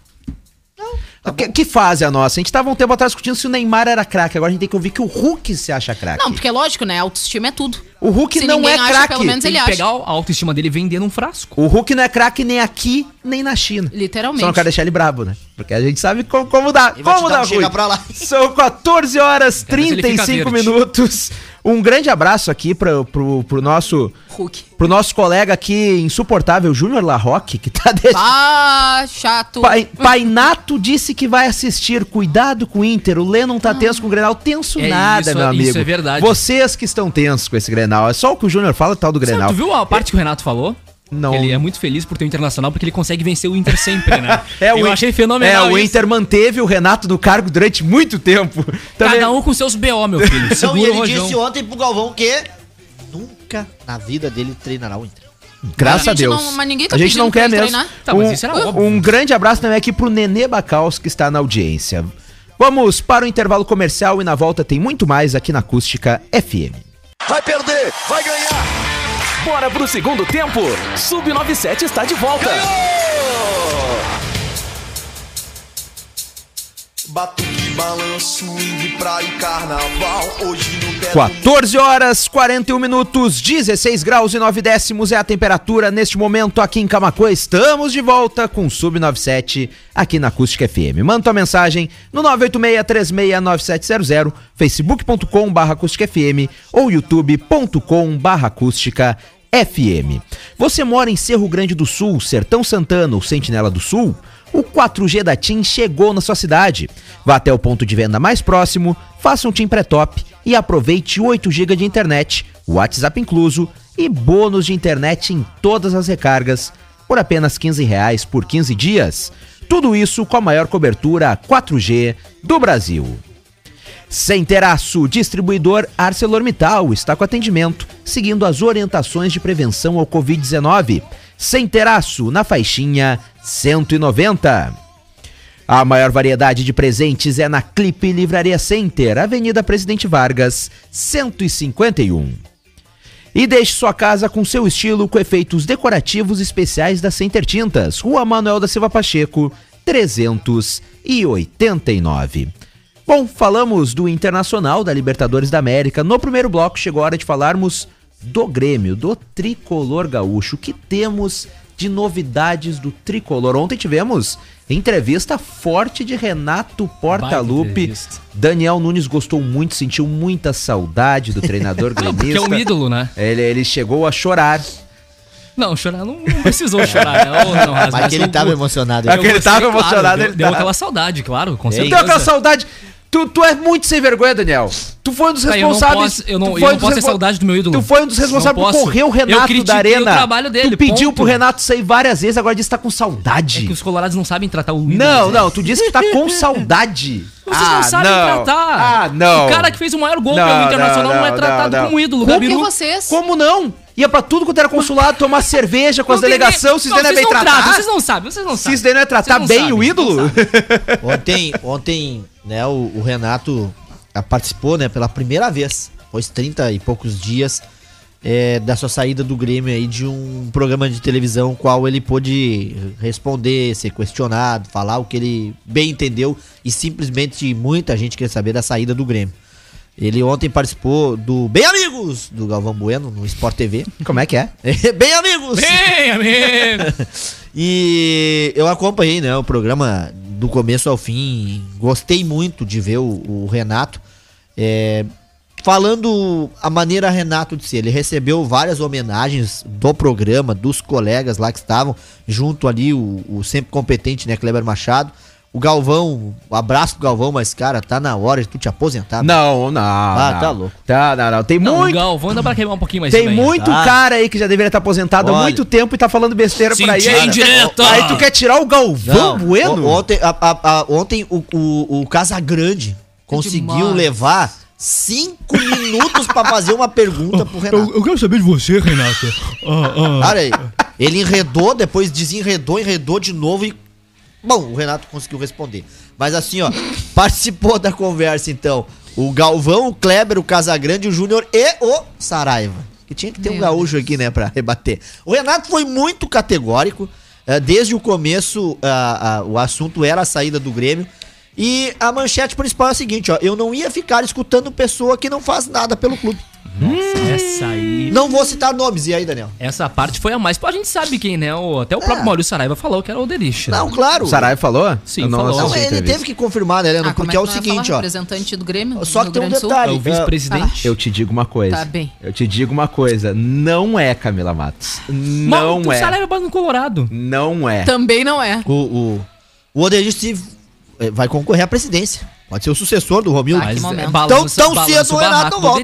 Que, que fase a nossa? A gente tava um tempo atrás discutindo se o Neymar era craque. Agora a gente tem que ouvir que o Hulk se acha craque. Não, porque lógico, né? Autoestima é tudo. O Hulk Se não é craque. pelo menos Tem ele que acha. pegar a autoestima dele vender num frasco. O Hulk não é craque nem aqui, nem na China. Literalmente. Só não quero deixar ele brabo, né? Porque a gente sabe como, como dá. Ele Como dá um chega pra lá. São 14 horas Quero ver se ele fica 35 verde. minutos. Um grande abraço aqui pro, pro, pro nosso Hulk. pro nosso colega aqui insuportável, Júnior Larroque, que tá deixando. Ah, chato. Pai, Painato disse que vai assistir. Cuidado com o Inter. O Lennon tá tenso com o Grenal. Tenso É nada, isso, meu amigo. isso é verdade. Vocês que estão tensos com esse Grenal. É só o que o Júnior fala, tal do Grenal. tu viu a parte que o Renato falou? Não. Ele é muito feliz por ter o Internacional porque ele consegue vencer o Inter sempre, né? É, o Eu In- achei fenomenal É, o isso. Inter manteve o Renato no cargo durante muito tempo. Também- Cada um com seus BO, meu filho. Então, e o ele rojão. disse ontem pro Galvão que nunca na vida dele treinará o Inter. Graças A a, Deus. não- mas ninguém tá a gente não quer mesmo. treinar. Tá, mas um, isso era óbvio. um grande abraço também aqui pro Nenê Bacaus, que está na audiência. Vamos para o intervalo comercial e na volta tem muito mais aqui na Acústica FM. Vai perder, vai ganhar. Bora pro segundo tempo. Sub-97 está de volta. Batuque, balanço, swing, praia e carnaval. Hoje no do 14 horas 41 minutos, 16 graus e 9 décimos é a temperatura neste momento aqui em Camacuã. Estamos de volta com Sub 97 aqui na Acústica FM. Manda tua mensagem no 986369700, facebook.com barra acústica FM ou youtube.com barra acústica FM. Você mora em Cerro Grande do Sul, Sertão Santana ou Sentinela do Sul? O 4G da TIM chegou na sua cidade. Vá até o ponto de venda mais próximo, faça um TIM pré-top e aproveite 8 GB de internet, WhatsApp incluso e bônus de internet em todas as recargas por apenas 15 reais por 15 dias. Tudo isso com a maior cobertura 4G do Brasil. Sem Teraço, distribuidor ArcelorMittal está com atendimento, seguindo as orientações de prevenção ao Covid-19. Sem Teraço, na faixinha 190. A maior variedade de presentes é na Clipe Livraria Center, Avenida Presidente Vargas, 151. E deixe sua casa com seu estilo com efeitos decorativos especiais da Center Tintas, Rua Manuel da Silva Pacheco, 389. Bom, falamos do Internacional da Libertadores da América. No primeiro bloco chegou a hora de falarmos do Grêmio, do Tricolor Gaúcho. O que temos de novidades do Tricolor? Ontem tivemos entrevista forte de Renato Portaluppi. Daniel Nunes gostou muito, sentiu muita saudade do treinador gremista. é um ídolo, né? Ele, ele chegou a chorar. Não, chorar não, não precisou chorar, né? Não, Rasmus, Mas que ele eu- tava emocionado. É ele- que ele tava claro, emocionado, Deu, ele deu tá- aquela saudade, claro, com certeza. tem aquela saudade. Tu, tu é muito sem vergonha, Daniel. Tu foi um dos Tá, eu não responsáveis. posso- eu não- eu não posso ter saudade do meu ídolo. Tu foi um dos responsáveis Não por correr o Renato da Arena. o trabalho dele, tu pediu ponto. pro Renato sair várias vezes, agora disse que tá com saudade. É que os colorados não sabem tratar o ídolo. Não, não, tu disse que tá com saudade. Vocês não Ah, sabem não. tratar. Ah, não. O cara que fez o maior gol Não, pelo Internacional não, não, é tratado não, não. como ídolo. Como vocês... Como não? Ia pra tudo quanto era consulado, tomar cerveja com as delegações, se não, isso daí não é bem vocês tratam, Vocês não sabem, vocês não Se sabem. isso daí não é tratar Vocês bem sabem, o vocês ídolo. Ontem, ontem, né, o, o Renato participou, né, pela primeira vez, após 30 e poucos dias, é, da sua saída do Grêmio aí de um programa de televisão qual ele pôde responder, ser questionado, falar o que ele bem entendeu e simplesmente muita gente quer saber da saída do Grêmio. Ele ontem participou do Bem Amigos do Galvão Bueno no Sport TV. Como é que é? Bem Amigos! Bem, amigo! E eu acompanhei, né, o programa do começo ao fim. Gostei muito de ver o, o Renato. é, falando a maneira Renato de ser. Ele recebeu várias homenagens do programa, dos colegas lá que estavam, junto ali, o, o sempre competente, né, Kleber Machado. O Galvão, o abraço pro Galvão, mas, cara, tá na hora de tu te aposentar. Não, não. Ah, não. tá louco. Tá, não, não. Tem Não, o muito. Galvão dá pra queimar um pouquinho mais Tem muito tá? cara aí que já deveria estar aposentado há Olha. muito tempo e tá falando besteira por aí. Aí- indireta. Aí tu quer tirar o Galvão Bueno? o- Ontem, a- a- a- ontem o, o, o Casagrande conseguiu demais. levar cinco minutos pra fazer uma pergunta pro Renato. eu quero saber de você, Renata. Olha aí. Ele enredou, depois desenredou, enredou de novo e. Bom, o Renato conseguiu responder. Mas assim, ó, participou da conversa então o Galvão, o Kleber, o Casagrande, o Júnior e o Saraiva. Que tinha que ter um Meu gaúcho aqui, né, pra rebater. O Renato foi muito categórico. eh, desde o começo, ah, o assunto era a saída do Grêmio. E a manchete principal é a seguinte, ó. Eu não ia ficar escutando pessoa que não faz nada pelo clube. Nossa, essa aí. Não vou citar nomes. E aí, Daniel? Essa parte foi a mais. A gente sabe quem, né? O- até o próprio É. Maurício Saraiva falou que era o Derich. Não, claro. O Saraiva falou? Sim, não falou. Não, ele teve que confirmar, né, Helena? Ah, porque é é, o seguinte, ó. Representante do Grêmio. Só que tem um detalhe. É o vice-presidente. Eu te digo uma coisa. Tá bem. Eu te digo uma coisa. Não é Camila Matos. Não Mas O é. Saraiva bate no Colorado. Não é. Também não é. O, o, o Oderich eh, vai concorrer à presidência. Pode ser o sucessor do Romildo. Ah, Mas é balanço- Tão- tão cedo o Renato não volta.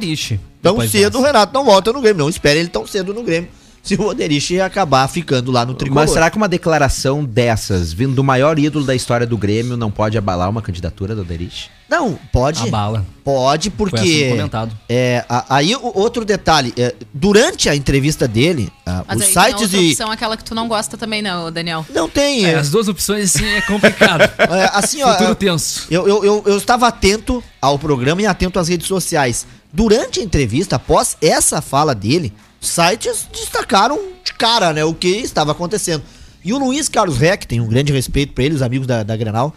Tão Depois cedo dessa. o Renato não volta no Grêmio. Não espere ele tão cedo no Grêmio. Se o Oderich acabar ficando lá no tricolor. Mas será que uma declaração dessas, vindo do maior ídolo da história do Grêmio, não pode abalar uma candidatura do Derich? Não, pode. A bala. Pode, Foi porque. assunto comentado. É, a- aí o outro detalhe, é, durante a entrevista dele, Mas os aí tem a sites outra e. opção, aquela que tu não gosta também, ô, Daniel? Não tem. É, é, as duas opções, assim, é complicado. é, assim, ó. Futuro tenso. Eu, eu, eu, eu estava atento ao programa e atento às redes sociais. Durante a entrevista, após essa fala dele, sites destacaram de cara, né, o que estava acontecendo. E o Luiz Carlos Reck, tem um grande respeito para ele, os amigos da, da Granal,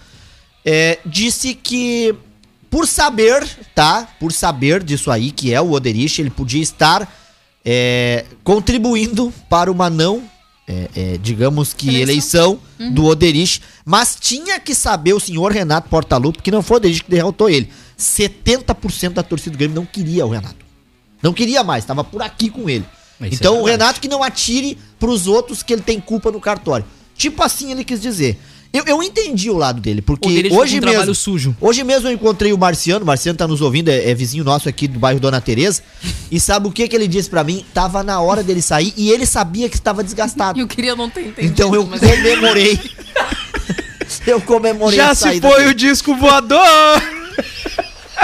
é, disse que por saber, tá? Por saber disso aí, que é o Oderich, ele podia estar é, contribuindo para uma não, é, é, digamos que eleição, Eleição. do Oderich, mas tinha que saber o senhor Renato Portaluppi, que não foi o Oderich que derrotou ele. 70% da torcida do Grêmio não queria o Renato. Não queria mais, estava por aqui com ele. Mas isso então é o. Renato que não atire pros outros que ele tem culpa no cartório. Tipo assim ele quis dizer. Eu, eu entendi o lado dele, porque Derich hoje um mesmo. sujo. Hoje mesmo eu encontrei o Marciano, o Marciano tá nos ouvindo, é, é vizinho nosso aqui do bairro Dona Teresa, e sabe o que que ele disse pra mim? Tava na hora dele sair e ele sabia que estava desgastado. Eu queria não ter entendido. Então eu mas- comemorei. eu comemorei Já a se foi dele. o disco voador!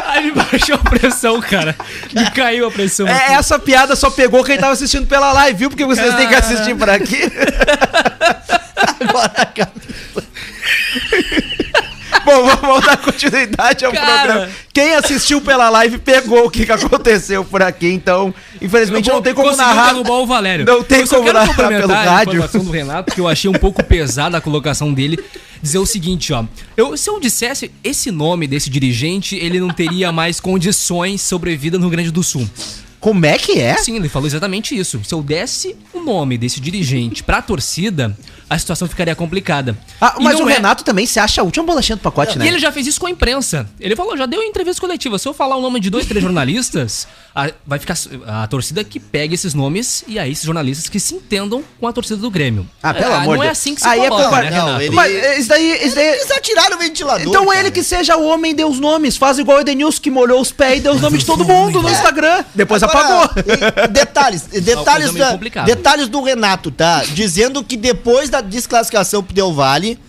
Aí me baixou a pressão, cara. Me caiu a pressão. É, aqui. essa piada só pegou quem tava assistindo pela live, viu? Porque vocês têm que assistir por aqui. Agora, cara. Bom, vamos dar continuidade ao Cara. programa. Quem assistiu pela live pegou o que, que aconteceu por aqui, então, infelizmente não tem como narrar. o Valério. Não tem como narrar pelo a rádio. informação do Renato, que eu achei um pouco pesada a colocação dele. Dizer o seguinte, ó. Eu, se eu dissesse esse nome desse dirigente, ele não teria mais condições sobrevida no Rio Grande do Sul. Como é que é? Sim, ele falou exatamente isso. Se eu desse o nome desse dirigente pra torcida, a situação ficaria complicada. Ah, mas o é- Renato também se acha a última bolachinha do pacote, né? E ele já fez isso com a imprensa. Ele falou, já deu entrevista coletiva. Se eu falar o nome de dois, três jornalistas, a- vai ficar a torcida que pega esses nomes e aí esses jornalistas que se entendam com a torcida do Grêmio. Ah, pelo É, amor Não de é Deus. assim que se Aí é coloca, por- né, não, Renato? ele- Mas eh, isso daí. Isso daí... Eles atiraram o ventilador. Então cara. ele que seja o homem deu os nomes. Faz igual o Edenilson que molhou os pés e deu os nomes de todo mundo no Instagram. Depois Agora, apagou. e- detalhes, detalhes, da- detalhes do Renato, tá? Dizendo que depois da desclassificação pro Del Valle,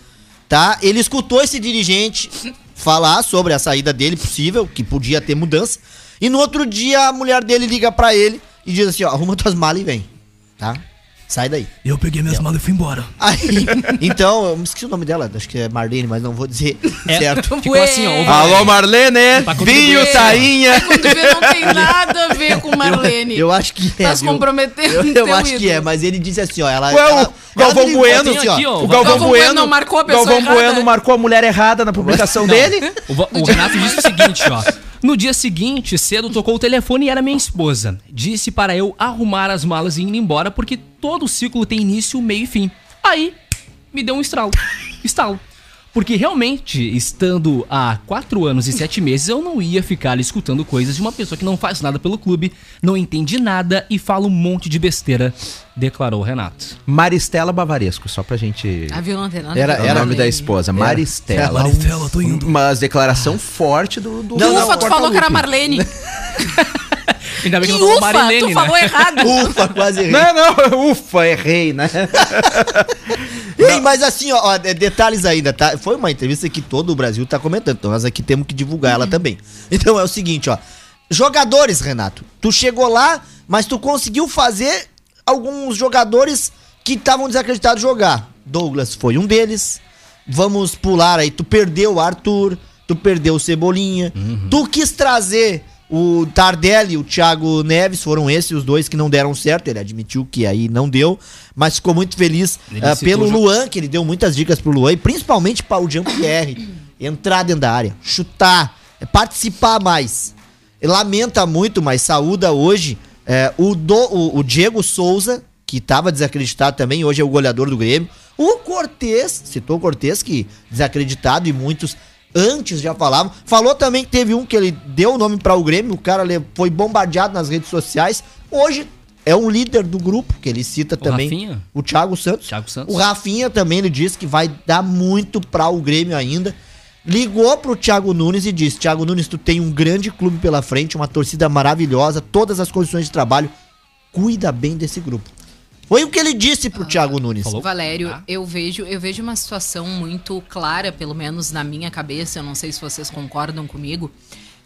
tá? Ele escutou esse dirigente falar sobre a saída dele possível, que podia ter mudança. E no outro dia a mulher dele liga pra ele e diz assim, ó, arruma tuas malas e vem, tá? Sai daí. Eu peguei minhas malas e fui embora. Aí, então, eu me esqueci o nome dela, acho que é Marlene, mas não vou dizer É, certo. Ficou assim, ó. o- Alô, Marlene! Vinho, contribuir. tainha! Quando vê, não tem nada a ver com Marlene. Eu acho que é. Tá se viu? comprometendo Eu, eu acho que é, mas ele disse assim, ó. Ela, Ué, o ela, Galvão me ligou Bueno, assim, aqui, ó. O Galvão Galvão Bueno não marcou a pessoa Galvão errada. Bueno marcou a mulher errada na publicação dele. O, o Renato disse o seguinte, ó. No dia seguinte, cedo tocou o telefone e era minha esposa. Disse para eu arrumar as malas e ir embora porque todo ciclo tem início, meio e fim. Aí, me deu um estralo. Estalo. Porque realmente, estando há quatro anos e sete meses, eu não ia ficar escutando coisas de uma pessoa que não faz nada pelo clube, não entende nada e fala um monte de besteira, declarou o Renato. Maristela Bavaresco, só pra gente. Ah, viu? Não tem nada Era- a ver É com o nome da esposa, Maristela. Maristela, tô indo. Mas declaração forte do. do Não, não, Ufa, tu falou que era. Marlene. Ainda bem Que que não falou ufa, Marilene, tu né? falou errado. Ufa, quase errei. Não, não, ufa, errei, né? Ei, mas assim, ó, ó, de- detalhes ainda, tá? Foi uma entrevista que todo o Brasil tá comentando, então nós aqui temos que divulgar ela também. Então é o seguinte, ó. Jogadores, Renato. Tu chegou lá, mas tu conseguiu fazer alguns jogadores que estavam desacreditados jogar. Douglas foi um deles. Vamos pular aí. Tu perdeu o Arthur, tu perdeu o Cebolinha. Tu quis trazer o Tardelli e o Thiago Neves, foram esses os dois que não deram certo. Ele admitiu que aí não deu, mas ficou muito feliz citou pelo Luan, que ele deu muitas dicas pro Luan, e principalmente para o Jean-Pierre. Entrar dentro da área, chutar, participar mais. Ele lamenta muito, mas saúda hoje eh, o, do- o, o Diego Souza, que estava desacreditado também, hoje é o goleador do Grêmio. O Cortez, citou o Cortez, que desacreditado e muitos antes já falavam. Falou também que teve um que ele deu o nome para o Grêmio, o cara foi bombardeado nas redes sociais. Hoje é um líder do grupo, que ele cita também. Rafinha? O Thiago Santos. Thiago Santos. O Rafinha também, ele disse que vai dar muito para o Grêmio ainda. Ligou pro Thiago Nunes e disse: Thiago Nunes, tu tem um grande clube pela frente, uma torcida maravilhosa, todas as condições de trabalho. Cuida bem desse grupo. Foi o que ele disse pro Thiago Nunes. falou? Valério, Ah. eu vejo, eu vejo uma situação muito clara, pelo menos na minha cabeça, eu não sei se vocês concordam comigo,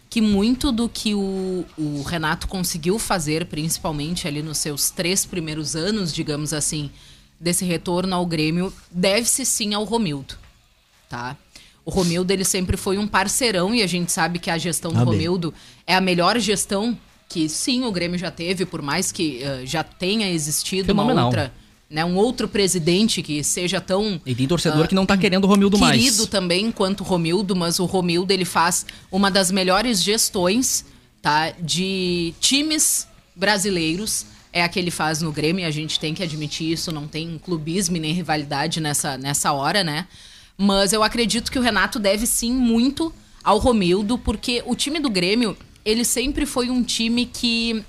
que muito do que o, o Renato conseguiu fazer, principalmente ali nos seus três primeiros anos, digamos assim, desse retorno ao Grêmio, deve-se sim ao Romildo, tá? O Romildo, ele sempre foi um parceirão e a gente sabe que a gestão do Amém. Romildo é a melhor gestão que sim o Grêmio já teve, por mais que eh, já tenha existido uma Fenomenal. outra, né, um outro presidente que seja tão E tem torcedor que não tá querendo o Romildo querido mais. também quanto o Romildo, mas o Romildo ele faz uma das melhores gestões, tá, de times brasileiros. É a que ele faz no Grêmio, e a gente tem que admitir isso, não tem clubismo nem rivalidade nessa, nessa hora, né? Mas eu acredito que o Renato deve sim muito ao Romildo, porque o time do Grêmio, ele sempre foi um time que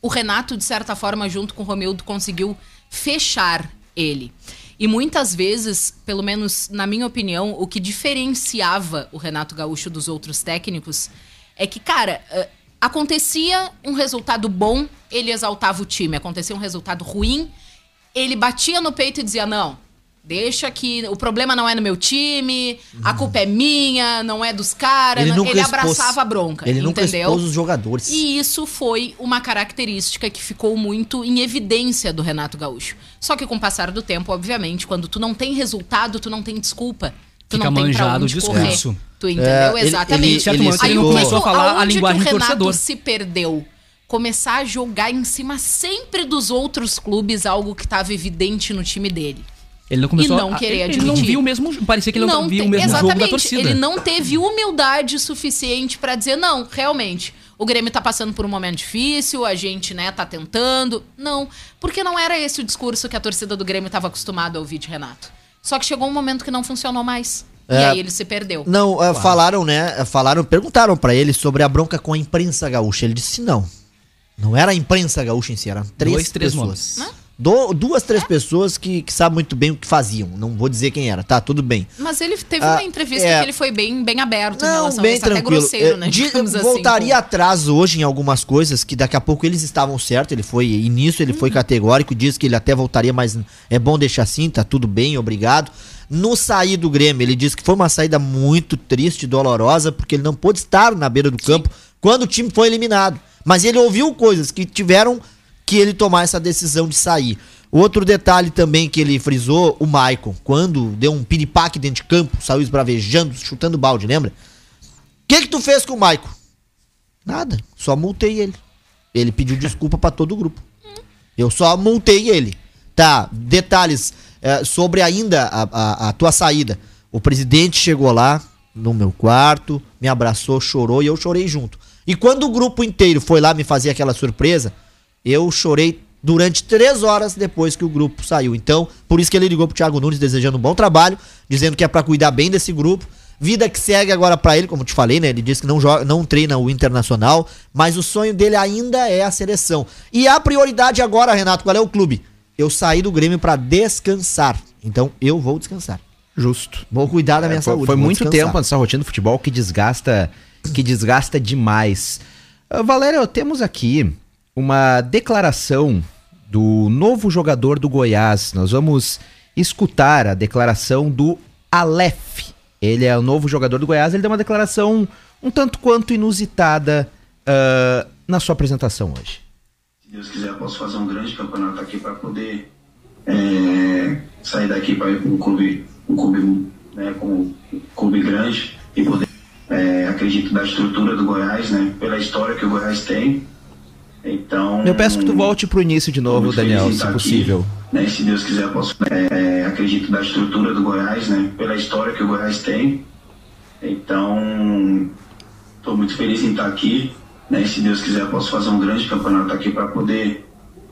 o Renato, de certa forma, junto com o Romildo, conseguiu fechar ele. E muitas vezes, pelo menos na minha opinião, o que diferenciava o Renato Gaúcho dos outros técnicos é que, cara, eh, acontecia um resultado bom, ele exaltava o time. Acontecia um resultado ruim, ele batia no peito e dizia: não. Deixa que o problema não é no meu time, a culpa é minha, não é dos caras. Ele, nunca expôs- abraçava a bronca. Ele nunca entendeu? expôs os jogadores. E isso foi uma característica que ficou muito em evidência do Renato Gaúcho. Só que com o passar do tempo, obviamente, quando tu não tem resultado, tu não tem desculpa. Tu Fica não tem pra manjado onde o discurso. correr. Tu entendeu? É, ele- Exatamente. ele- ele ele citou- não começou a falar a linguagem que o Renato torcedor. se perdeu? Começar a jogar em cima sempre dos outros clubes, algo que estava evidente no time dele. Ele não começou E não a, querer ele, ele não viu o mesmo. Parecia que ele não, via te- o mesmo jogo da exatamente, torcida. Ele não teve humildade suficiente pra dizer, não, realmente, o Grêmio tá passando por um momento difícil, a gente, né, tá tentando. Não, porque não era esse o discurso que a torcida do Grêmio tava acostumada a ouvir de Renato. Só que chegou um momento que não funcionou mais. E É. aí ele se perdeu. Não, eh, falaram, né? eh, Falaram, perguntaram pra ele sobre a bronca com a imprensa gaúcha. Ele disse não. Não era a imprensa gaúcha em si, eram três Dois, três pessoas. nomes. Do- duas, três pessoas que, que sabem muito bem o que faziam. Não vou dizer quem era, tá? Tudo bem. Mas ele teve Ah, uma entrevista é. que ele foi bem, bem aberto Não, bem isso, até tranquilo. grosseiro, Eh, né? de- assim, voltaria com- atrás hoje em algumas coisas que daqui a pouco eles estavam certos. Ele foi, e nisso ele foi Uhum. categórico, disse que ele até voltaria, mas é bom deixar assim, tá tudo bem, obrigado. No sair do Grêmio, ele disse que foi uma saída muito triste, dolorosa, porque ele não pôde estar na beira do campo quando o time foi eliminado. Mas ele ouviu coisas que tiveram que ele tomar essa decisão de sair. Outro detalhe também que ele frisou, o Maicon, quando deu um piripaque dentro de campo, saiu esbravejando, chutando balde, lembra? O que que tu fez com o Maicon? Nada, só multei ele. Ele pediu desculpa pra todo o grupo. Eu só multei ele. Tá, detalhes eh, sobre ainda a, a- a tua saída. O presidente chegou lá no meu quarto, me abraçou, chorou e eu chorei junto. E quando o grupo inteiro foi lá me fazer aquela surpresa, eu chorei durante três horas depois que o grupo saiu. Então, por isso que ele ligou pro Thiago Nunes desejando um bom trabalho, dizendo que é pra cuidar bem desse grupo. Vida que segue agora pra ele, como eu te falei, né? Ele disse que não joga, não treina o Internacional, mas o sonho dele ainda é a seleção. E a prioridade agora, Renato, qual é o clube? Eu saí do Grêmio pra descansar. Então, eu vou descansar. Justo. Vou cuidar da minha É, saúde. foi muito descansar. tempo nessa rotina do futebol que desgasta, que desgasta demais. Ah, Valério, temos aqui uma declaração do novo jogador do Goiás. Nós vamos escutar a declaração do Aleph. Ele é o novo jogador do Goiás. Ele deu uma declaração um tanto quanto inusitada ah, na sua apresentação hoje. Se Deus quiser, posso fazer um grande campeonato aqui para poder é, sair daqui para ir para um clube, um clube, né, como um clube grande e poder. é, acredito da estrutura do Goiás, né, pela história que o Goiás tem. Então. Eu peço que tu volte pro início de novo, Daniel, se estar possível. Aqui, né, se Deus quiser, eu posso. é, é, acredito da estrutura do Goiás, né, pela história que o Goiás tem. Então, estou muito feliz em estar aqui. Né? E se Deus quiser, eu posso fazer um grande campeonato aqui para poder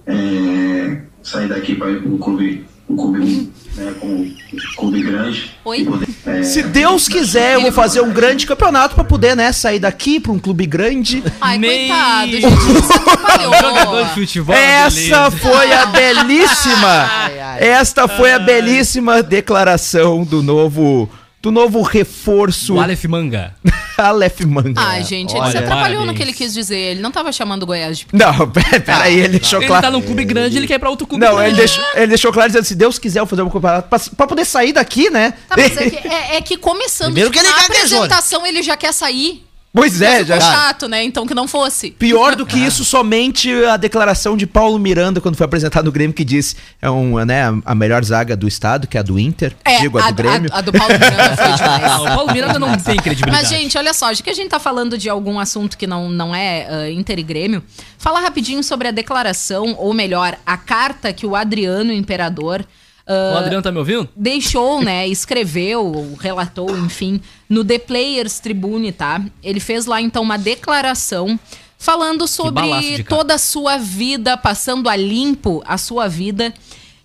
é, sair daqui para ir para um clube, um clube, né, um clube grande. Oi? É, Se Deus quiser, eu vou fazer um grande campeonato pra poder, né, sair daqui pra um clube grande. Ai, Meio- coitado, gente. Jogador de futebol. Essa beleza. foi a belíssima. Esta foi a belíssima declaração do novo do novo reforço O Aleph Manga. Aleph Manga. Ai, gente, ele Olha, se atrapalhou no parabéns. que ele quis dizer. Ele não tava chamando o Goiás de. Não, peraí, ele deixou Ele claro. tá num clube grande, ele quer ir pra outro clube Não, grande. ele deixou, ele deixou claro dizendo se Deus quiser eu vou fazer um campeonato pra, pra poder sair daqui, né? Tá, mas é que, é- é que começando Primeiro que ele na gaguejou, né? apresentação ele já quer sair. Pois é, Ficou já. chato, né? Então que não fosse. Pior do que isso, somente a declaração de Paulo Miranda quando foi apresentado no Grêmio que disse é um, né, a melhor zaga do estado, que é a do Inter, digo a do Grêmio. A, a do Paulo Miranda foi demais. Ah, o Paulo Miranda não tem credibilidade. Mas, gente, olha só, já que a gente tá falando de algum assunto que não, não é ah, Inter e Grêmio, fala rapidinho sobre a declaração, ou melhor, a carta que o Adriano Imperador ah, O Adriano tá me ouvindo? deixou, né, escreveu, ou relatou, enfim, no The Players Tribune, tá? Ele fez lá então uma declaração falando sobre de toda a sua vida, passando a limpo a sua vida.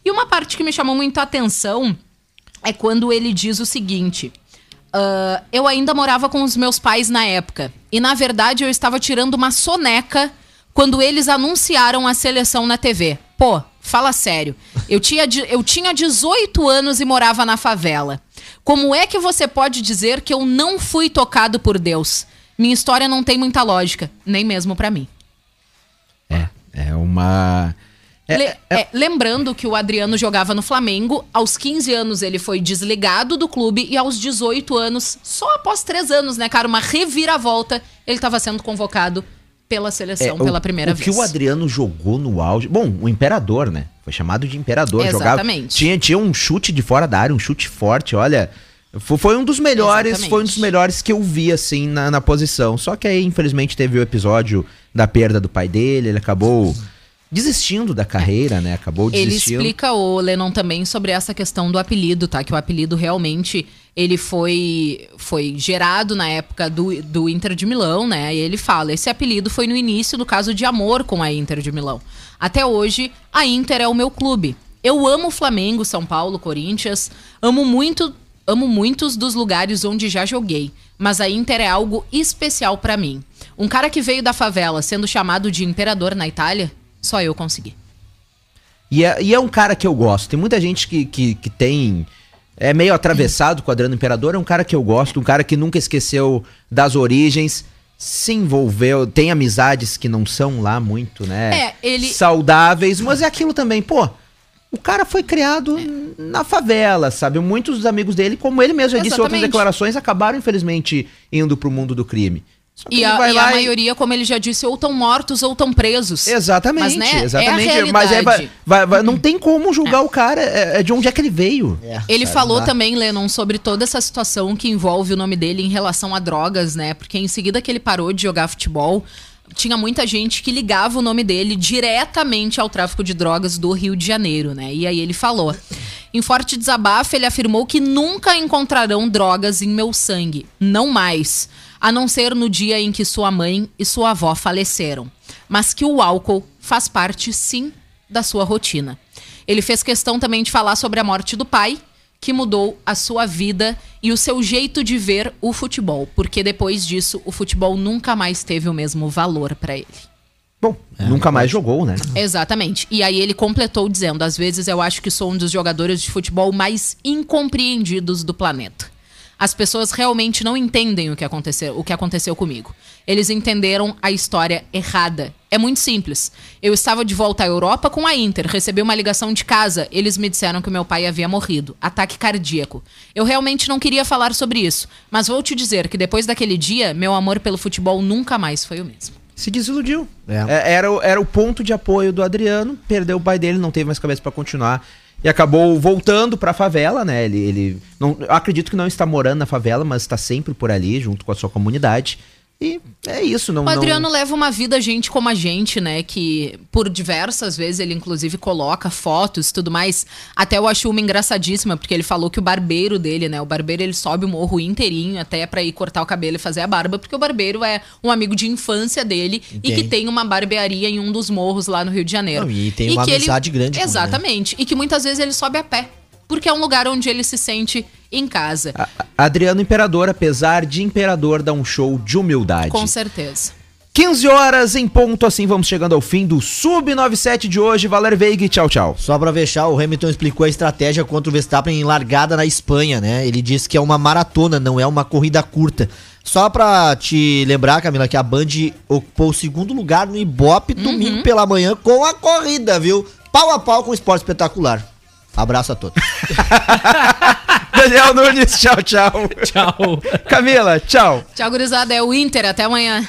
E uma parte que me chamou muito a atenção é quando ele diz o seguinte: "Ah, eu ainda morava com os meus pais na época. E na verdade eu estava tirando uma soneca quando eles anunciaram a seleção na TV. Pô, fala sério. Eu tinha, eu tinha 18 anos e morava na favela. Como é que você pode dizer que eu não fui tocado por Deus? Minha história não tem muita lógica, nem mesmo pra mim. É, é uma. É, Le- é- é, lembrando que o Adriano jogava no Flamengo, aos 15 anos ele foi desligado do clube e aos 18 anos, só após 3 anos, né, cara, uma reviravolta, ele estava sendo convocado pela seleção é, pela o- primeira o vez. que o Adriano jogou no auge. Bom, o Imperador, né? Foi chamado de Imperador. Jogava, Exatamente. tinha, tinha um chute de fora da área, um chute forte, olha. Foi, um dos melhores, Exatamente. foi um dos melhores que eu vi, assim, na, na posição. Só que aí, infelizmente, teve o episódio da perda do pai dele, ele acabou desistindo da carreira, né? Acabou Ele desistindo. explica o Lennon também sobre essa questão do apelido, tá? Que o apelido realmente ele foi foi gerado na época do, do Inter de Milão, né? E ele fala, esse apelido foi no início do caso de amor com a Inter de Milão. Até hoje, a Inter é o meu clube. Eu amo Flamengo, São Paulo, Corinthians, amo muito, amo muitos dos lugares onde já joguei, mas a Inter é algo especial pra mim. Um cara que veio da favela sendo chamado de imperador na Itália, só eu consegui. E é, e é um cara que eu gosto. Tem muita gente que, que, que tem. É meio atravessado com o Adriano Imperador. É um cara que eu gosto, um cara que nunca esqueceu das origens, se envolveu, tem amizades que não são lá muito, né? É, ele- Saudáveis, mas é aquilo também, pô. O cara foi criado na favela, sabe? Muitos dos amigos dele, como ele mesmo já disse em outras Exatamente. declarações, acabaram, infelizmente, indo pro mundo do crime. E, a, vai e lá a maioria, como ele já disse, ou estão mortos ou estão presos. Exatamente, Mas, né, exatamente. É a Mas aí vai, realidade. vai- vai- não tem como julgar o cara, é, é de onde é que ele veio. É, Ele falou dá. também, Lennon, sobre toda essa situação que envolve o nome dele em relação a drogas, né? Porque em seguida que ele parou de jogar futebol, tinha muita gente que ligava o nome dele diretamente ao tráfico de drogas do Rio de Janeiro, né? E aí ele falou. Em forte desabafo, ele afirmou que nunca encontrarão drogas em meu sangue. Não mais. A não ser no dia em que sua mãe e sua avó faleceram. Mas que o álcool faz parte, sim, da sua rotina. Ele fez questão também de falar sobre a morte do pai, que mudou a sua vida e o seu jeito de ver o futebol, porque depois disso o futebol nunca mais teve o mesmo valor pra ele. Bom, nunca mais jogou, né? Exatamente. E aí ele completou dizendo: às vezes eu acho que sou um dos jogadores de futebol mais incompreendidos do planeta. As pessoas realmente não entendem o que aconteceu, o que aconteceu comigo. Eles entenderam a história errada. É muito simples. Eu estava de volta à Europa com a Inter, recebi uma ligação de casa. Eles me disseram que meu pai havia morrido, ataque cardíaco. Eu realmente não queria falar sobre isso, mas vou te dizer que depois daquele dia, meu amor pelo futebol nunca mais foi o mesmo. Se desiludiu. É. É, era, o- era o ponto de apoio do Adriano, perdeu o pai dele, não teve mais cabeça pra continuar. E acabou voltando pra favela, né? Ele, ele não, acredito que não está morando na favela, mas está sempre por ali, junto com a sua comunidade. E é isso, não. O Adriano não... leva uma vida gente como a gente, né? Que por diversas vezes ele, inclusive, coloca fotos e tudo mais. Até eu acho uma engraçadíssima, porque ele falou que o barbeiro dele, né? O barbeiro ele sobe o morro inteirinho até pra ir cortar o cabelo e fazer a barba, porque o barbeiro é um amigo de infância dele e que tem uma barbearia em um dos morros lá no Rio de Janeiro. Não, e tem uma que ele- amizade grande com né? Exatamente. E que muitas vezes ele sobe a pé. Porque é um lugar onde ele se sente em casa. A- Adriano Imperador, apesar de Imperador, dá um show de humildade. Com certeza. 15 horas em ponto, assim vamos chegando ao fim do Sub-97 de hoje. Valer Veig, tchau, tchau. Só pra fechar, o Hamilton explicou a estratégia contra o Verstappen em largada na Espanha, né? Ele disse que é uma maratona, não é uma corrida curta. Só pra te lembrar, Camila, que a Band ocupou o segundo lugar no Ibope domingo pela manhã com a corrida, viu? Pau a pau com o esporte espetacular. Abraço a todos. Daniel Nunes, tchau, tchau. Tchau. Camila, tchau. Tchau, gurizada. É o Inter. Até amanhã.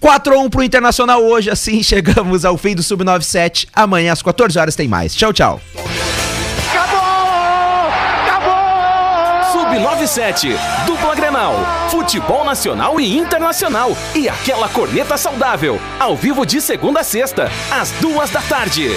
4 a 1 pro Internacional hoje, assim chegamos ao fim do Sub-97. Amanhã às 14 horas tem mais. Tchau, tchau. Sub-97, dupla Grenal, futebol nacional e internacional e aquela corneta saudável, ao vivo de segunda a sexta, às duas da tarde.